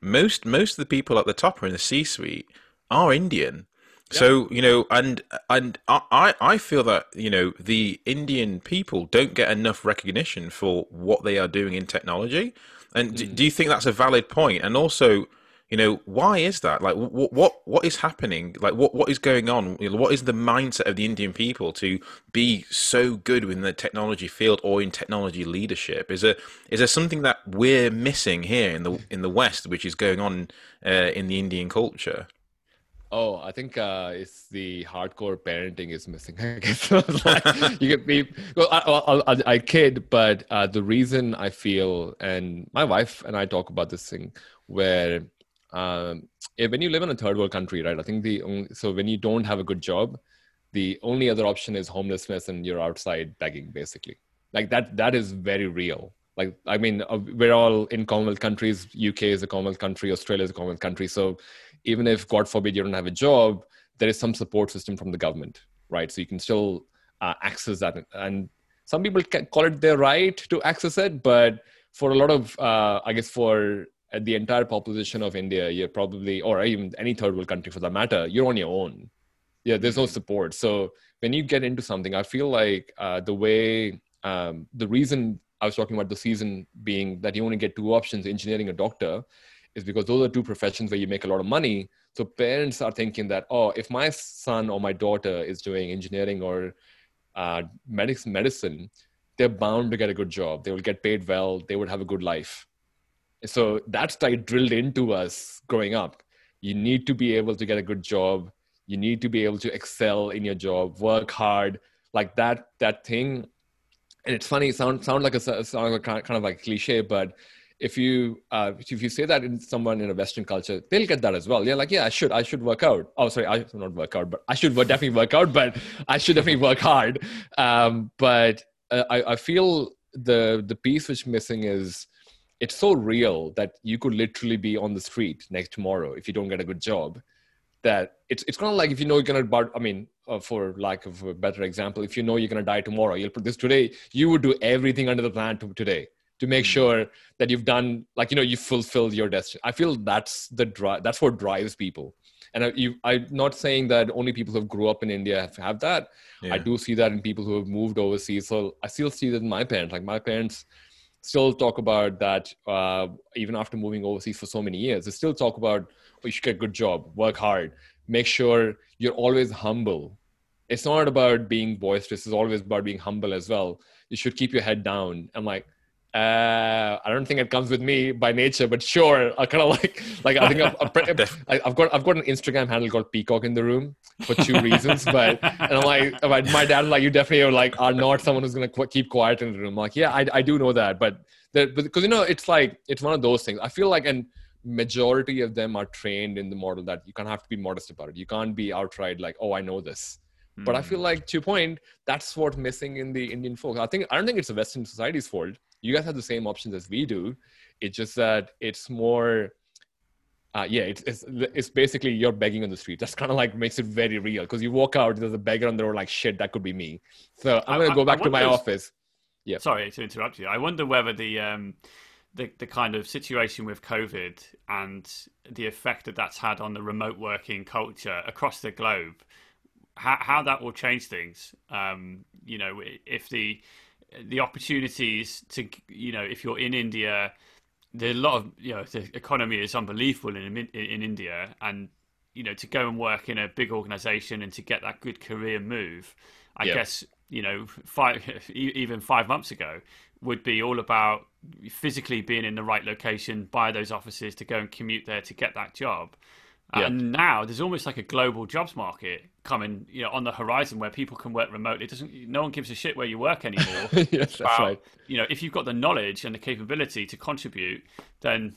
S3: most most of the people at the top are in the C-suite are Indian. So you know, and and I I feel that you know the Indian people don't get enough recognition for what they are doing in technology. And mm. do you think that's a valid point? And also, you know, why is that? Like, what what what is happening? Like, what what is going on? What is the mindset of the Indian people to be so good within the technology field or in technology leadership? Is there is there something that we're missing here in the in the West, which is going on uh, in the Indian culture?
S2: Oh, I think uh, it's the hardcore parenting is missing. I guess like, you get be well. I, I, I kid, but uh, the reason I feel, and my wife and I talk about this thing, where um, when you live in a third world country, right? I think the only, so when you don't have a good job, the only other option is homelessness, and you're outside begging, basically. Like that. That is very real. Like I mean, uh, we're all in Commonwealth countries. UK is a Commonwealth country. Australia is a Commonwealth country. So even if god forbid you don't have a job there is some support system from the government right so you can still uh, access that and some people call it their right to access it but for a lot of uh, i guess for uh, the entire population of india you're probably or even any third world country for that matter you're on your own yeah there's no support so when you get into something i feel like uh, the way um, the reason i was talking about the season being that you only get two options engineering or doctor is because those are two professions where you make a lot of money. So parents are thinking that, oh, if my son or my daughter is doing engineering or uh, medicine, they're bound to get a good job. They will get paid well. They would have a good life. So that's like drilled into us growing up. You need to be able to get a good job. You need to be able to excel in your job, work hard, like that. That thing. And it's funny. Sound sound like a sound like kind of like cliche, but if you uh, if you say that in someone in a Western culture, they'll get that as well. Yeah, like yeah, I should I should work out. Oh, sorry, I should not work out, but I should definitely work out. But I should definitely work hard. Um, but uh, I, I feel the the piece which missing is it's so real that you could literally be on the street next tomorrow if you don't get a good job. That it's it's kind of like if you know you're gonna. I mean, uh, for lack of a better example, if you know you're gonna die tomorrow, you'll put this today. You would do everything under the plan to today to make mm-hmm. sure that you've done like you know you fulfilled your destiny i feel that's the drive that's what drives people and I, you, i'm not saying that only people who have grew up in india have, have that yeah. i do see that in people who have moved overseas so i still see that in my parents like my parents still talk about that uh, even after moving overseas for so many years they still talk about oh, you should get a good job work hard make sure you're always humble. It's not about being boisterous it's always about being humble as well. You should keep your head down i'm like uh, I don't think it comes with me by nature, but sure, I kind of like like I think I've, I've, got I've got an Instagram handle called Peacock in the room for two reasons, but and I'm like my dad like you definitely are like are not someone who's gonna qu- keep quiet in the room. I'm like yeah, I I do know that, but because you know it's like it's one of those things. I feel like and majority of them are trained in the model that you can't have to be modest about it. You can't be outright like oh I know this. But I feel hmm. like to your point, that's what's missing in the Indian folk. I think I don't think it's a Western society's fault you guys have the same options as we do it's just that it's more uh, yeah, it's, it's it's basically you're begging on the street. That's kind of like makes it very real because you walk out, there's a beggar on the road, like shit, that could be me. So I'm gonna go back to my office.
S1: Yeah. Sorry to interrupt you. I wonder whether the um the the kind of situation with COVID and the effect that that's had on the remote working culture across the globe, how how that will change things. Um, you know, if the the opportunities to you know if you're in India, there's a lot of you know the economy is unbelievable in in, in India, and you know to go and work in a big organization and to get that good career move, I guess you know five even five months ago would be all about physically being in the right location by those offices to go and commute there to get that job. Yeah. And now there's almost like a global jobs market coming, you know, on the horizon where people can work remotely. It doesn't no one gives a shit where you work anymore.
S2: yes, about, right.
S1: You know, if you've got the knowledge and the capability to contribute, then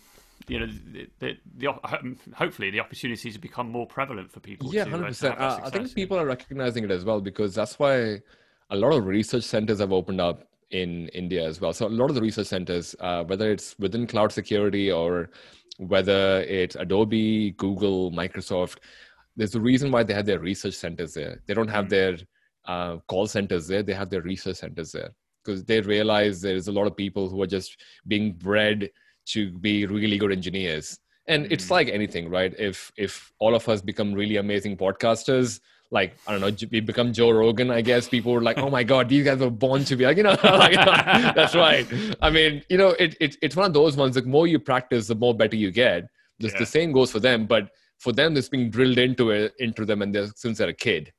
S1: you know, the, the, the, hopefully the opportunities have become more prevalent for people.
S2: Yeah, uh, hundred percent. Uh, I think people are recognizing it as well because that's why a lot of research centers have opened up in India as well. So a lot of the research centers, uh, whether it's within cloud security or whether it's Adobe, Google, Microsoft, there's a reason why they have their research centers there. They don't have mm. their uh, call centers there. They have their research centers there because they realize there's a lot of people who are just being bred to be really good engineers and it's like anything right if if all of us become really amazing podcasters like I don't know, we become Joe Rogan. I guess people were like, "Oh my god, these guys were born to be like," you know, like, that's right. I mean, you know, it, it it's one of those ones. The more you practice, the more better you get. Just yeah. the same goes for them, but for them, it's being drilled into it into them, and they're, since they're a kid,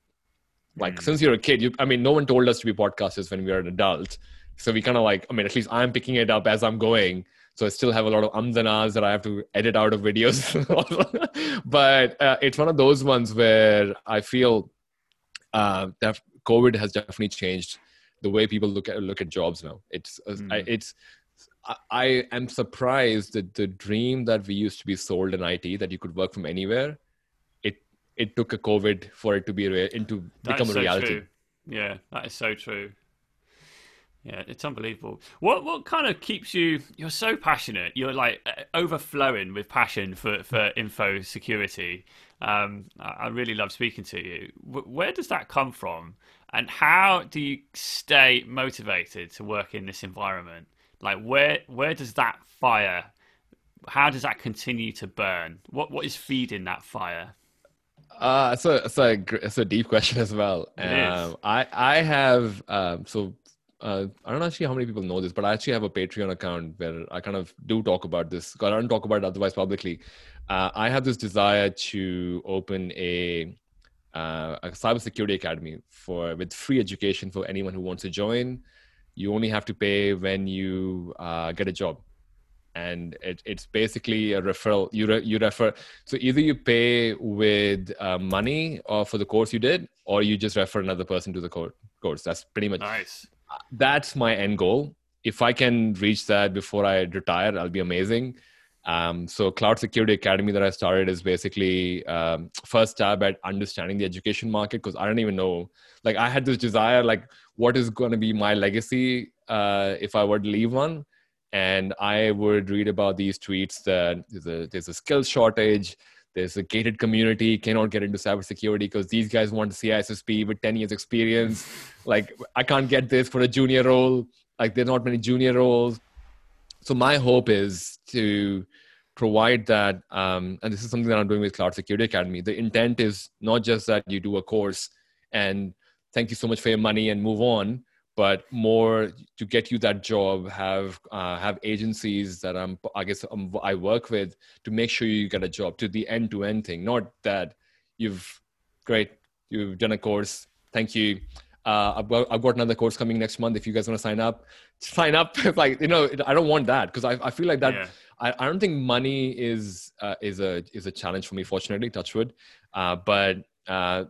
S2: like mm. since you're a kid, you I mean, no one told us to be podcasters when we were an adult, so we kind of like, I mean, at least I'm picking it up as I'm going so I still have a lot of ums and ahs that I have to edit out of videos. but uh, it's one of those ones where I feel uh, that COVID has definitely changed the way people look at look at jobs now. It's uh, mm. I, it's I am surprised that the dream that we used to be sold in IT that you could work from anywhere, it it took a COVID for it to be into become a so reality.
S1: True. Yeah, that is so true. Yeah, it's unbelievable. What what kind of keeps you? You're so passionate. You're like uh, overflowing with passion for for info security. Um, I really love speaking to you. Where does that come from, and how do you stay motivated to work in this environment? Like where where does that fire? How does that continue to burn? What what is feeding that fire?
S2: Uh, so it's a it's a deep question as well. Um, I I have um, so uh, I don't actually how many people know this, but I actually have a Patreon account where I kind of do talk about this. I don't talk about it otherwise publicly. Uh, I have this desire to open a uh, a cybersecurity academy for with free education for anyone who wants to join. You only have to pay when you uh, get a job, and it, it's basically a referral. You re, you refer. So either you pay with uh, money or for the course you did, or you just refer another person to the course. That's pretty much
S1: nice
S2: that's my end goal. If I can reach that before I retire, i'll be amazing. Um, so, Cloud Security Academy that I started is basically um, first tab at understanding the education market because I don't even know. Like, I had this desire, like, what is going to be my legacy uh, if I were to leave one? And I would read about these tweets that there's a, there's a skills shortage there's a gated community cannot get into cybersecurity because these guys want CISSP with 10 years experience. like I can't get this for a junior role. Like there's not many junior roles. So my hope is to provide that, um, and this is something that I'm doing with Cloud Security Academy. The intent is not just that you do a course and thank you so much for your money and move on, but more to get you that job have uh, have agencies that i'm i guess um, i work with to make sure you get a job to the end to end thing. Not that you've great you've done a course. Thank you. Uh, I've, got, I've got another course coming next month if you guys want to sign up. Sign up like you know i don't want that because I, I feel like that yeah. I, I don't think money is uh, is a is a challenge for me fortunately touchwood uh, but uh,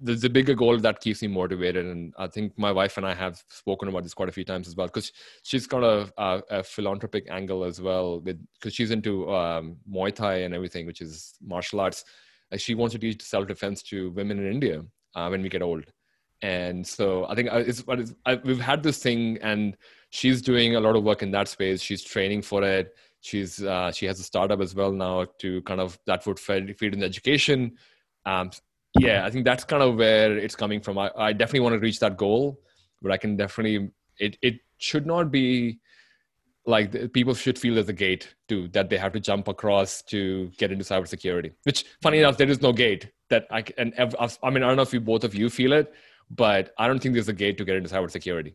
S2: there's a bigger goal that keeps me motivated and i think my wife and i have spoken about this quite a few times as well because she's got a, a, a, philanthropic angle as well because she's into um, muay thai and everything which is martial arts. And she wants to teach self-defense to women in india uh, when we get old. And so i think uh, it's, it's I, we've had this thing and she's doing a lot of work in that space. She's training for it. She's uh, she has a startup as well now to kind of that would feed, feed in education. Um, yeah i think that's kind of where it's coming from i, I definitely want to reach that goal but i can definitely it, it should not be like the, people should feel there's a gate too that they have to jump across to get into cybersecurity which funny enough there is no gate that i and i mean i don't know if you both of you feel it but i don't think there's a gate to get into cybersecurity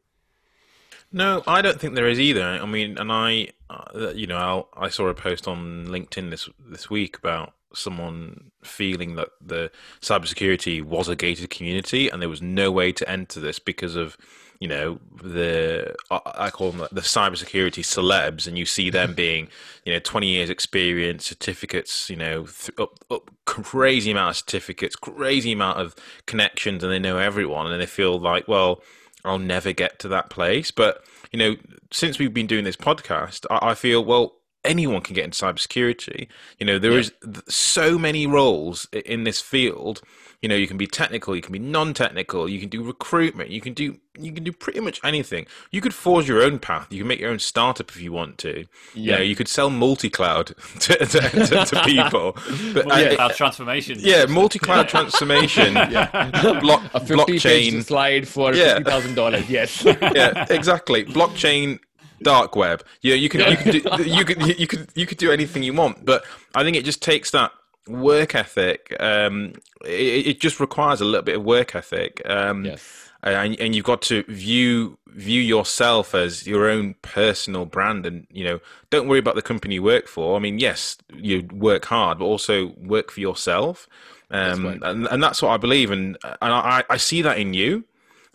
S3: no, I don't think there is either. I mean, and I, uh, you know, I'll, i saw a post on LinkedIn this this week about someone feeling that the cybersecurity was a gated community and there was no way to enter this because of you know the I call them the cybersecurity celebs, and you see them being you know twenty years experience, certificates, you know th- up, up crazy amount of certificates, crazy amount of connections, and they know everyone, and they feel like well I'll never get to that place. But you know since we've been doing this podcast, I, I feel well anyone can get into cybersecurity. You know, there yeah. is so many roles in this field. You know, you can be technical, you can be non-technical, you can do recruitment, you can do you can do pretty much anything. You could forge your own path. You can make your own startup if you want to. Yeah, you, know, you could sell multi-cloud to, to, to, to people.
S1: But multi-cloud I, transformation.
S3: Yeah, multi-cloud transformation.
S2: yeah, Block, a blockchain slide for yeah. fifty thousand dollars. Yes.
S3: yeah, exactly. Blockchain dark web. Yeah, you can you can do, you could you could you could do anything you want, but I think it just takes that work ethic. Um, it, it just requires a little bit of work ethic. Um,
S2: yes.
S3: And, and you've got to view view yourself as your own personal brand, and you know, don't worry about the company you work for. I mean, yes, you work hard, but also work for yourself. Um, right. and, and that's what I believe, and and I, I see that in you.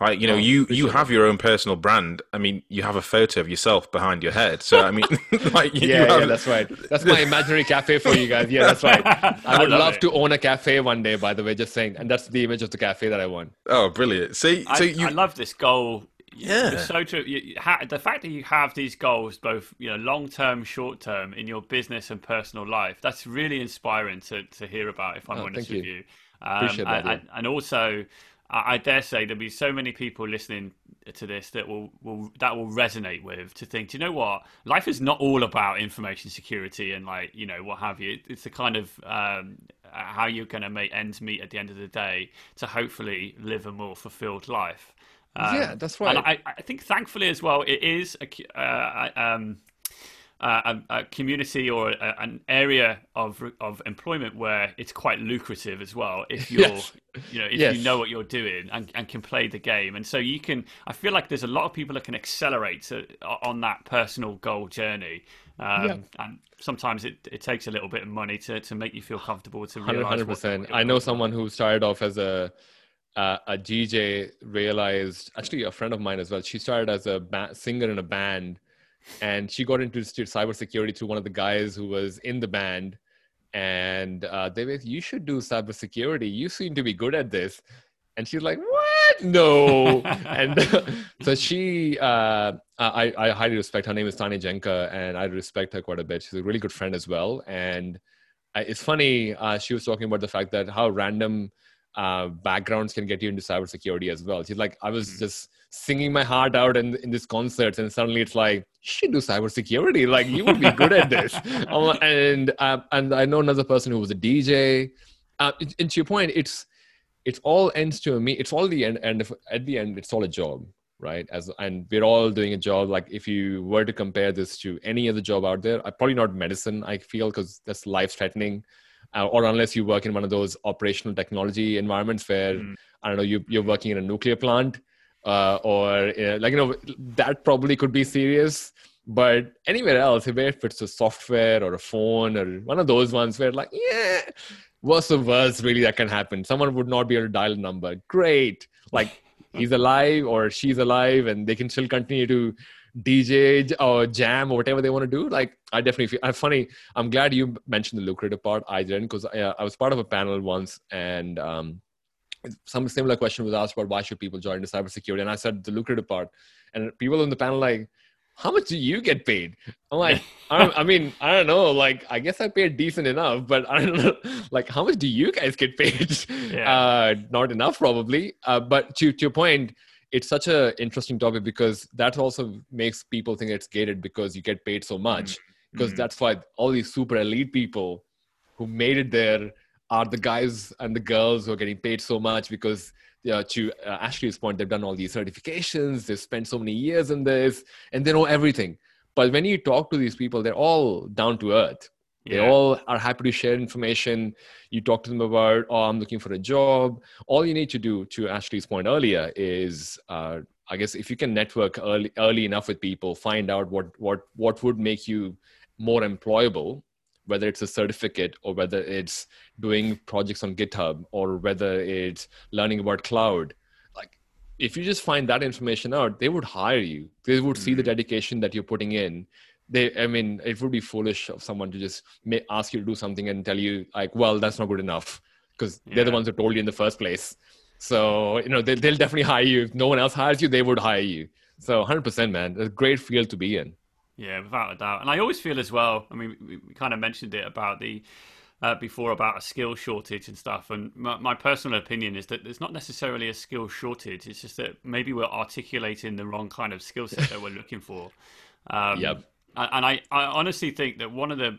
S3: Like you know, oh, you you have your own personal brand. I mean, you have a photo of yourself behind your head. So I mean, like
S2: yeah, have... yeah, that's right. That's my imaginary cafe for you guys. Yeah, that's right. I would I love, love to own a cafe one day. By the way, just saying, and that's the image of the cafe that I want.
S3: Oh, brilliant! See,
S1: I,
S3: you...
S1: I love this goal.
S3: Yeah,
S1: it's so true. You, ha- the fact that you have these goals, both you know, long term, short term, in your business and personal life, that's really inspiring to to hear about. If I'm oh, honest with you, you. Um,
S2: Appreciate that,
S1: and, and also I dare say there'll be so many people listening to this that will, will that will resonate with to think, do you know what? Life is not all about information security and like you know what have you. It's the kind of um, how you're going to make ends meet at the end of the day to hopefully live a more fulfilled life.
S2: Um, yeah, that's right.
S1: And I, I, think thankfully as well, it is a, uh, um, a, a, community or a, an area of of employment where it's quite lucrative as well if you're yes. you know if yes. you know what you're doing and, and can play the game and so you can i feel like there's a lot of people that can accelerate to, on that personal goal journey um, yeah. and sometimes it, it takes a little bit of money to, to make you feel comfortable to realize 100
S2: percent i know someone who started off as a uh, a DJ realized actually a friend of mine as well. She started as a ba- singer in a band, and she got into cybersecurity through one of the guys who was in the band. And uh, they were you should do cybersecurity. You seem to be good at this. And she's like what? No. And so she uh, I, I highly respect her name is tanya janca and i respect her quite a bit. She's a really good friend as well. And uh, it's funny uh, she was talking about the fact that how random uh, backgrounds can get you into cybersecurity as well. She's like, I was mm-hmm. just singing my heart out in, in this concerts, and suddenly it's like, you should do cybersecurity. Like, you would be good at this. Um, and uh, and I know another person who was a DJ. Uh, and to your point, it's it's all ends to me. It's all the end, and if, at the end, it's all a job, right? As and we're all doing a job. Like, if you were to compare this to any other job out there, probably not medicine. I feel because that's life threatening uh, or unless you work in one of those operational technology environments where mm. I don't know you you're working in a nuclear plant uh, or uh, like you know that probably could be serious. But anywhere else, if it's a software or a phone or one of those ones where like yeah, worst of worst, really that can happen. Someone would not be able to dial a number. Great, like he's alive or she's alive, and they can still continue to DJ or jam or whatever they want to do. Like I definitely feel. I'm funny. I'm glad you mentioned the lucrative part. I didn't because I, uh, I, was part of a panel once and um, some similar question was asked about why should people join the cybersecurity, and I said the lucrative part, and people in the panel like. How much do you get paid? I'm like, I, I mean, I don't know. Like, I guess I paid decent enough, but I don't know. Like, how much do you guys get paid? Yeah. Uh, not enough, probably. Uh, but to, to your point, it's such an interesting topic because that also makes people think it's gated because you get paid so much mm-hmm. because mm-hmm. that's why all these super elite people who made it there are the guys and the girls who are getting paid so much because uh, to uh, Ashley's point, they've done all these certifications, they've spent so many years in this, and they know everything. But when you talk to these people, they're all down to earth. They all are happy to share information. You talk to them about, oh, I'm looking for a job. All you need to do, to Ashley's point earlier, is uh, I guess if you can network early, early enough with people, find out what what what would make you more employable, whether it's a certificate or whether it's doing projects on GitHub or whether it's learning about cloud. Like, if you just find that information out, they would hire you. They would see mm-hmm. the dedication that you're putting in they i mean it would be foolish of someone to just may, ask you to do something and tell you like well that's not good enough because yeah. they're the ones who told you in the first place so you know they, they'll definitely hire you if no one else hires you they would hire you so 100% man it's a great field to be in
S1: yeah without a doubt and i always feel as well i mean we, we kind of mentioned it about the uh, before about a skill shortage and stuff. And my, my, personal opinion is that there's not necessarily a skill shortage. It's just that maybe we're articulating the wrong kind of skill set that we're looking for.
S2: Um, yep
S1: and I, I honestly think that one of the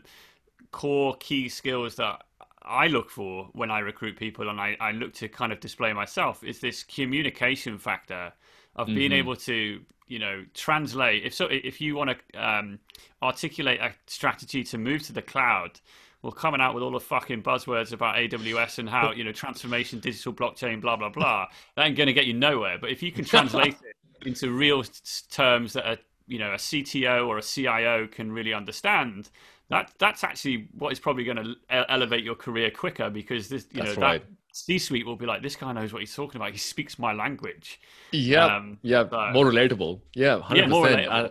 S1: core key skills that I look for when I recruit people and I, I look to kind of display myself is this communication factor of being mm-hmm. able to you know translate if so if you want to um, articulate a strategy to move to the cloud well coming out with all the fucking buzzwords about aws and how you know transformation digital blockchain blah blah blah that ain't going to get you nowhere but if you can translate it into real terms that are you know a cto or a cio can really understand that that's actually what is probably going to elevate your career quicker because this you
S2: that's
S1: know
S2: right.
S1: that C-suite will be like, this guy knows what he's talking about. He speaks my language.
S2: Yeah,
S1: Um,
S2: yeah, more relatable. Yeah, hundred
S1: Yeah, more
S2: percent.
S1: relatable.
S2: Uh,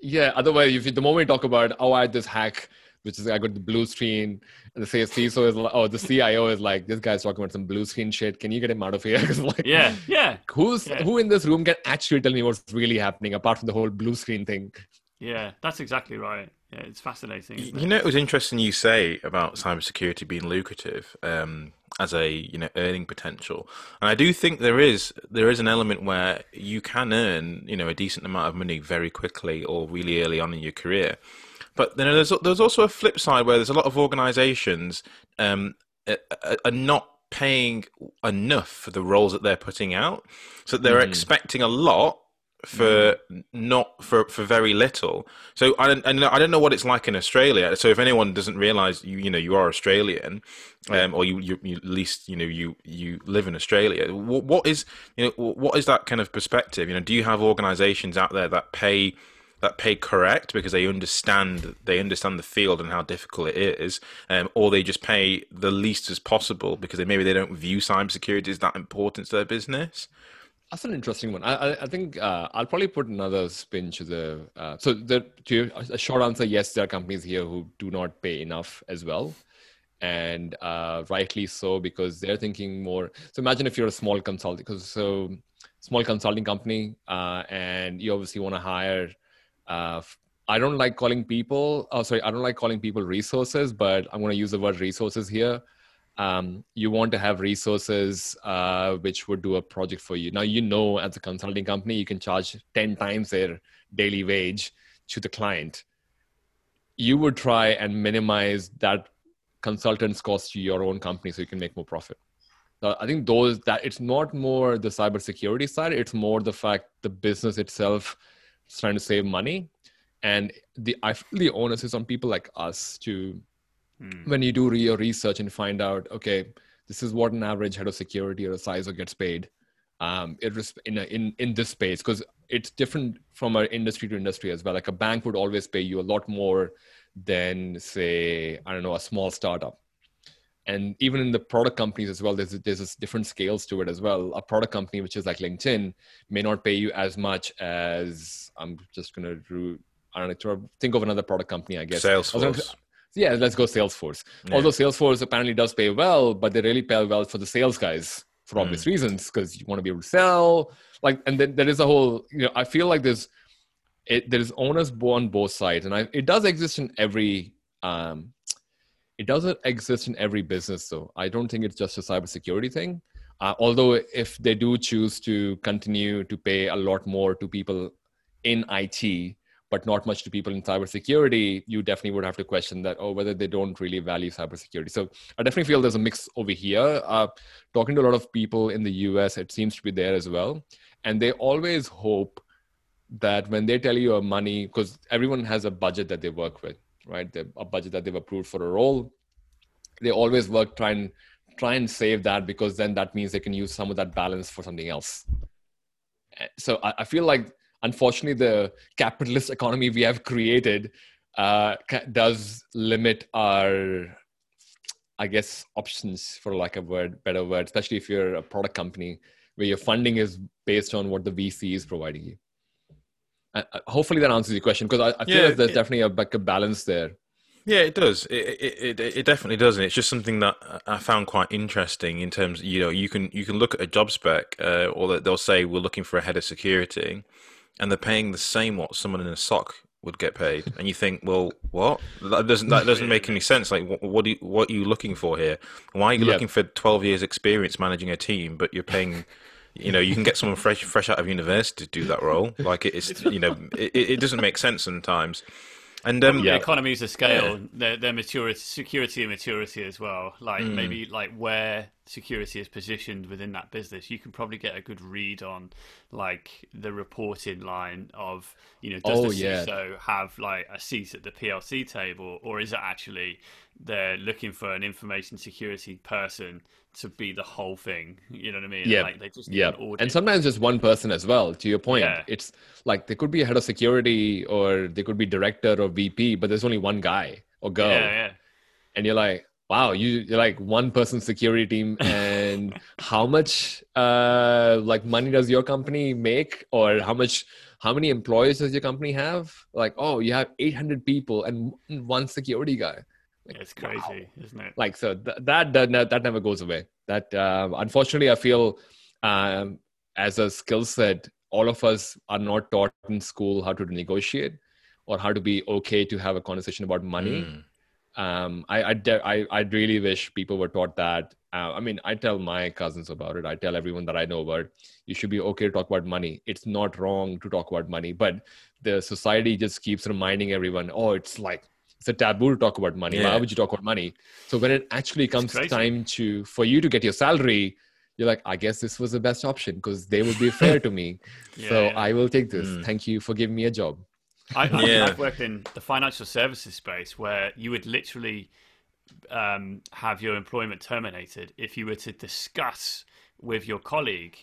S2: Yeah, otherwise, if you, the moment you talk about, oh, I had this hack, which is I got the blue screen, and the CISO is like, oh, the CIO is like, this guy's talking about some blue screen shit. Can you get him out of here? like,
S1: Yeah, yeah,
S2: Who's
S1: Yeah.
S2: who in this room can actually tell me what's really happening apart from the whole blue screen thing?
S1: yeah. That's exactly right. Yeah, it's fascinating. Isn't
S3: You
S1: it?
S3: know, it was interesting you say about cybersecurity being lucrative um, as a you know earning potential, and I do think there is there is an element where you can earn you know a decent amount of money very quickly or really early on in your career. But then there's there's also a flip side where there's a lot of organisations um, are, not paying enough for the roles that they're putting out, so they're
S2: Mhm.
S3: expecting a lot for not for for very little. So I don't, and I don't know what it's like in Australia. So if anyone doesn't realize you you know you are Australian, um, or you, you you at least you know you you live in Australia. What, what is you know what is that kind of perspective? You know, do you have organisations out there that pay that pay correct because they understand they understand the field and how difficult it is, um, or they just pay the least as possible because they, maybe they don't view cybersecurity as that important to their business?
S2: That's an interesting one. I I, I think uh, I'll probably put another spin to the. Uh, so the to a short answer, yes, there are companies here who do not pay enough as well, and uh, rightly so because they're thinking more. So imagine if you're a small consulting, because so small consulting company, uh, and you obviously want to hire. Uh, I don't like calling people. Oh, sorry, I don't like calling people resources, but I'm going to use the word resources here um, you want to have resources uh, which would do a project for you. Now, you know, as a consulting company, you can charge 10 times their daily wage to the client. You would try and minimize that consultant's cost to your own company so you can make more profit. Now, I think those that it's not more the cybersecurity side, it's more the fact the business itself trying to save money. And the I feel the onus is on people like us to
S1: Hmm.
S2: when you do your research and find out, okay, this is what an average head of security or a CISO gets paid um, it, in, a, in, in this space, because it's different from our industry to industry as well. Like a bank would always pay you a lot more than, say, I don't know, a small startup. And even in the product companies as well, there's there's this different scales to it as well. A product company, which is like LinkedIn, may not pay you as much as I'm just gonna do. I don't know. Think of another product company, I guess. I was gonna-
S3: Salesforce.
S2: yeah, let's go Salesforce.
S3: Yeah.
S2: Although Salesforce apparently does pay well, but they really pay well for the sales guys for obvious
S3: Hmm.
S2: reasons because you want to be able to sell. Like, and then there is a whole. You know, I feel like there's it, there is onus on both sides, and I, it does exist in every. Um, it doesn't exist in every business, though. I don't think it's just a cybersecurity thing. Uh, although, if they do choose to continue to pay a lot more to people in IT, but not much to people in cybersecurity, you definitely would have to question that, oh, whether they don't really value cybersecurity. So I definitely feel there's a mix over here. Uh, talking to a lot of people in the US, it seems to be there as well. And they always hope that when they tell you a money, because everyone has a budget that they work with, right? They- A budget that they've approved for a role. They always work try and try and save that because then that means they can use some of that balance for something else. Uh, So I, I feel like unfortunately the capitalist economy we have created uh, does limit our i guess options for of a word better word especially if you're a product company where your funding is based on what the vc is providing you uh, hopefully that answers your question because I, I feel
S3: Yeah,
S2: like there's
S3: it-
S2: definitely a, like a balance there
S3: Yeah, it does. It, it it it definitely does, and it's just something that I found quite interesting in terms. You know, you can you can look at a job spec, uh, or that they'll say we're looking for a head of security, and they're paying the same what someone in a SOC would get paid, and you think, well, what? That doesn't that doesn't make any sense. Like, what what, do you, what are you looking for here? Why are you
S2: Yeah.
S3: looking for twelve years experience managing a team, but you're paying? You know, you can get someone fresh fresh out of university to do that role. Like it is, you know, it, it doesn't make sense sometimes. And um,
S1: The economies of scale, their, their maturity, security and maturity as well. Like
S3: Mm.
S1: maybe like where security is positioned within that business, you can probably get a good read on like the reporting line of you know does
S2: Oh,
S1: the
S2: yeah.
S1: CISO have like a seat at the PLC table, or is it actually they're looking for an information security person to be the whole thing? You know what I mean?
S2: Yeah,
S1: like they just do
S2: yeah
S1: an
S2: and sometimes just one person as well to your point
S1: Yeah.
S2: it's like they could be a head of security or they could be director or vp but there's only one guy or girl
S1: yeah, yeah.
S2: and you're like wow you, you're like one person security team and how much uh like money does your company make? Or how much how many employees does your company have? Like oh you have 800 people and one security guy.
S1: It's crazy, isn't it?
S2: like so th- that, that that that never goes away. That um, unfortunately i feel um, as a skill set all of us are not taught in school how to negotiate or how to be okay to have a conversation about money.
S3: Mm.
S2: Um, I, I, de- I, I really wish people were taught that. Uh, I mean, I tell my cousins about it. I tell everyone that I know about it. You should be okay to talk about money. It's not wrong to talk about money, but the society just keeps reminding everyone, oh, it's like, it's a taboo to talk about money. Why would you talk about money? So when it actually comes time to, for you to get your salary, you're like, I guess this was the best option because they would be fair to me.
S1: Yeah,
S2: so
S1: yeah.
S2: I will take this.
S3: Mm.
S2: Thank you for giving me a job.
S1: I, I,
S3: Yeah.
S1: I've worked in the financial services space where you would literally um, have your employment terminated if you were to discuss with your colleague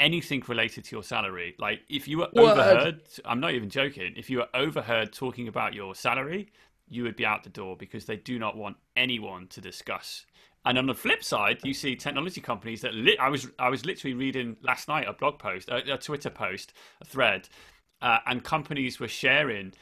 S1: anything related to your salary. Like if you were
S2: What?
S1: overheard, I'm not even joking, if you were overheard talking about your salary, you would be out the door because they do not want anyone to discuss. And on the flip side, you see technology companies that li- I was I was literally reading last night a blog post, a, a Twitter post, a thread, uh, and companies were sharing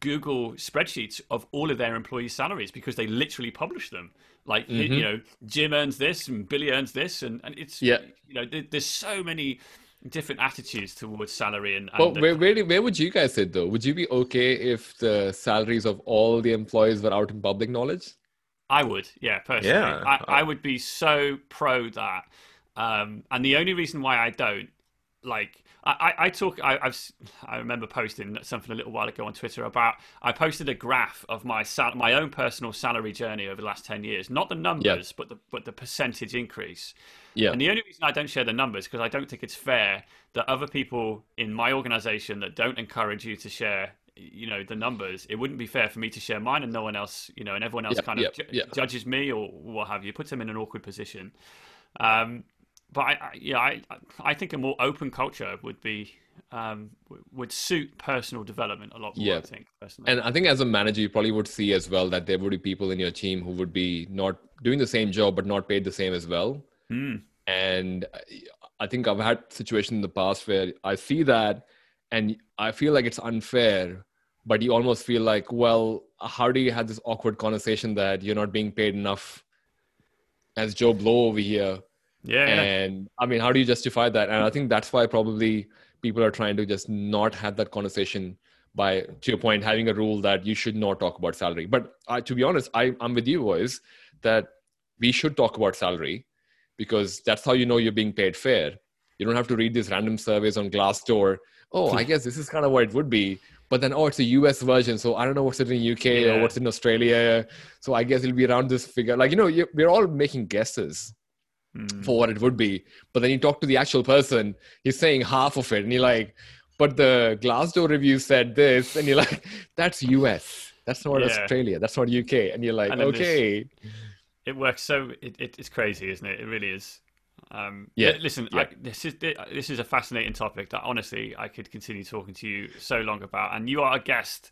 S1: Google spreadsheets of all of their employees' salaries because they literally publish them. Like
S2: Mm-hmm.
S1: you know, Jim earns this and Billy earns this, and, and it's
S2: Yeah.
S1: you know, there, there's so many different attitudes towards salary and, and
S2: Well, where, where, do- where would you guys sit though? Would you be okay if the salaries of all the employees were out in public knowledge?
S1: I would, yeah, personally.
S3: Yeah.
S1: I, I would be so pro that. Um, and the only reason why I don't, like, I, I, talk, I, I've, I remember posting something a little while ago on Twitter about, I posted a graph of my sal- my own personal salary journey over the last 10 years, not the numbers, but the, but the percentage increase.
S2: Yeah.
S1: And the only reason I don't share the numbers because I don't think it's fair that other people in my organization that don't encourage you to share, you know, the numbers, it wouldn't be fair for me to share mine and no one else, you know, and everyone else
S2: Yeah,
S1: kind of ju- judges me or what have you, puts them in an awkward position. Um, but I, I, yeah, I, I think a more open culture would be um, would suit personal development a lot more.
S2: Yeah.
S1: I think personally.
S2: And I think as a manager, you probably would see as well that there would be people in your team who would be not doing the same job but not paid the same as well.
S1: Hmm.
S2: And I think I've had situations in the past where I see that and I feel like it's unfair, but you almost feel like, well, how do you have this awkward conversation that you're not being paid enough as Joe Blow over here?
S1: Yeah, yeah.
S2: and i mean how do you justify that? And i think that's why probably people are trying to just not have that conversation by to your point having a rule that you should not talk about salary. But uh, to be honest I, i'm with you boys that we should talk about salary because that's how you know you're being paid fair. You don't have to read these random surveys on glassdoor. Oh i guess this is kind of what it would be. But then oh it's a us version so i don't know what's in the uk or what's in australia. So i guess it'll be around this figure. Like you know you, we're all making guesses
S1: Hmm.
S2: for what it would be. But then you talk to the actual person, he's saying half of it, and you're like, but the Glassdoor review said this, and you're like, that's US. That's not
S1: Yeah.
S2: Australia. That's not UK. And you're like,
S1: And
S2: okay.
S1: it works so it, it, it's crazy isn't it it really is um
S2: Yeah,
S1: li- listen
S2: yeah.
S1: I, this is this is a fascinating topic that honestly i could continue talking to you so long about and you are a guest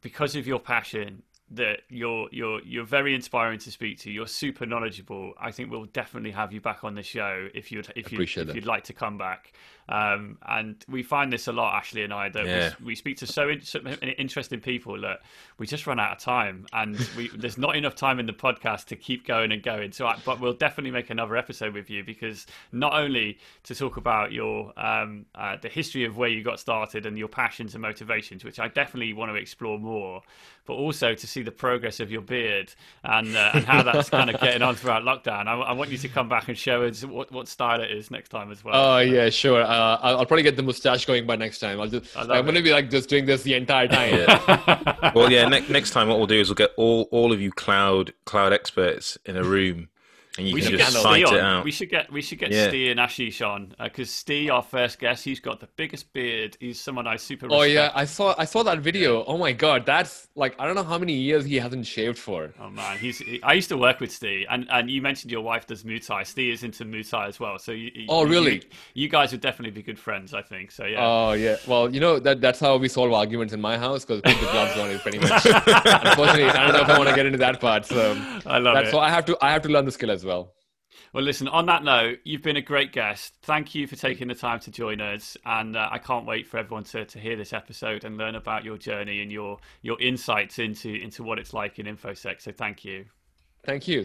S1: because of your passion that you're you're you're very inspiring to speak to. You're super knowledgeable. I think we'll definitely have you back on the show if you'd if you if you'd like to come back. Um and we find this a lot ashley and i that
S3: Yeah.
S1: we, we speak to so, in, so interesting people that we just run out of time. And we there's not enough time in the podcast to keep going and going. So I, but we'll definitely make another episode with you because not only to talk about your um uh, the history of where you got started and your passions and motivations which i definitely want to explore more but also to see the progress of your beard and uh, and how that's kind of getting on throughout lockdown I, I want you to come back and show us what, what style it is next time as well
S2: Oh, yeah, sure. Uh, I'll, I'll probably get the mustache going by next time. I'll just, I'm going to be like just doing this the entire time.
S3: well, yeah. Ne- next time, what we'll do is we'll get all all of you cloud cloud experts in a room, And you
S1: we
S3: can
S1: should get
S3: just
S1: Steve
S3: fight it
S1: on.
S3: out.
S1: We should get we should get
S3: Yeah.
S1: Steve and Ashish uh, on because Steve, our first guest, he's got the biggest beard. He's someone I super.
S2: Oh yeah, I saw I saw that video. Oh my god, that's like I don't know how many years he hasn't shaved for.
S1: Oh man, he's. He, I used to work with Steve, and, and you mentioned your wife does Muay Thai. Steve is into Muay Thai as well. So you, you-
S2: Oh,
S1: you-
S2: really?
S1: You, guys would definitely be good friends, I think. So yeah.
S2: Oh yeah. Well, you know that that's how we solve arguments in my house because put the gloves on it pretty much. Unfortunately, I don't know if I want to get into that part. So
S1: I love
S2: that's
S1: it.
S2: why I have to I have to learn the skill as well.
S1: Well, listen. On that note, you've been a great guest. Thank you for taking the time to join us, and uh, I can't wait for everyone to, to hear this episode and learn about your journey and your your insights into into what it's like in infosec. So thank you.
S2: Thank you.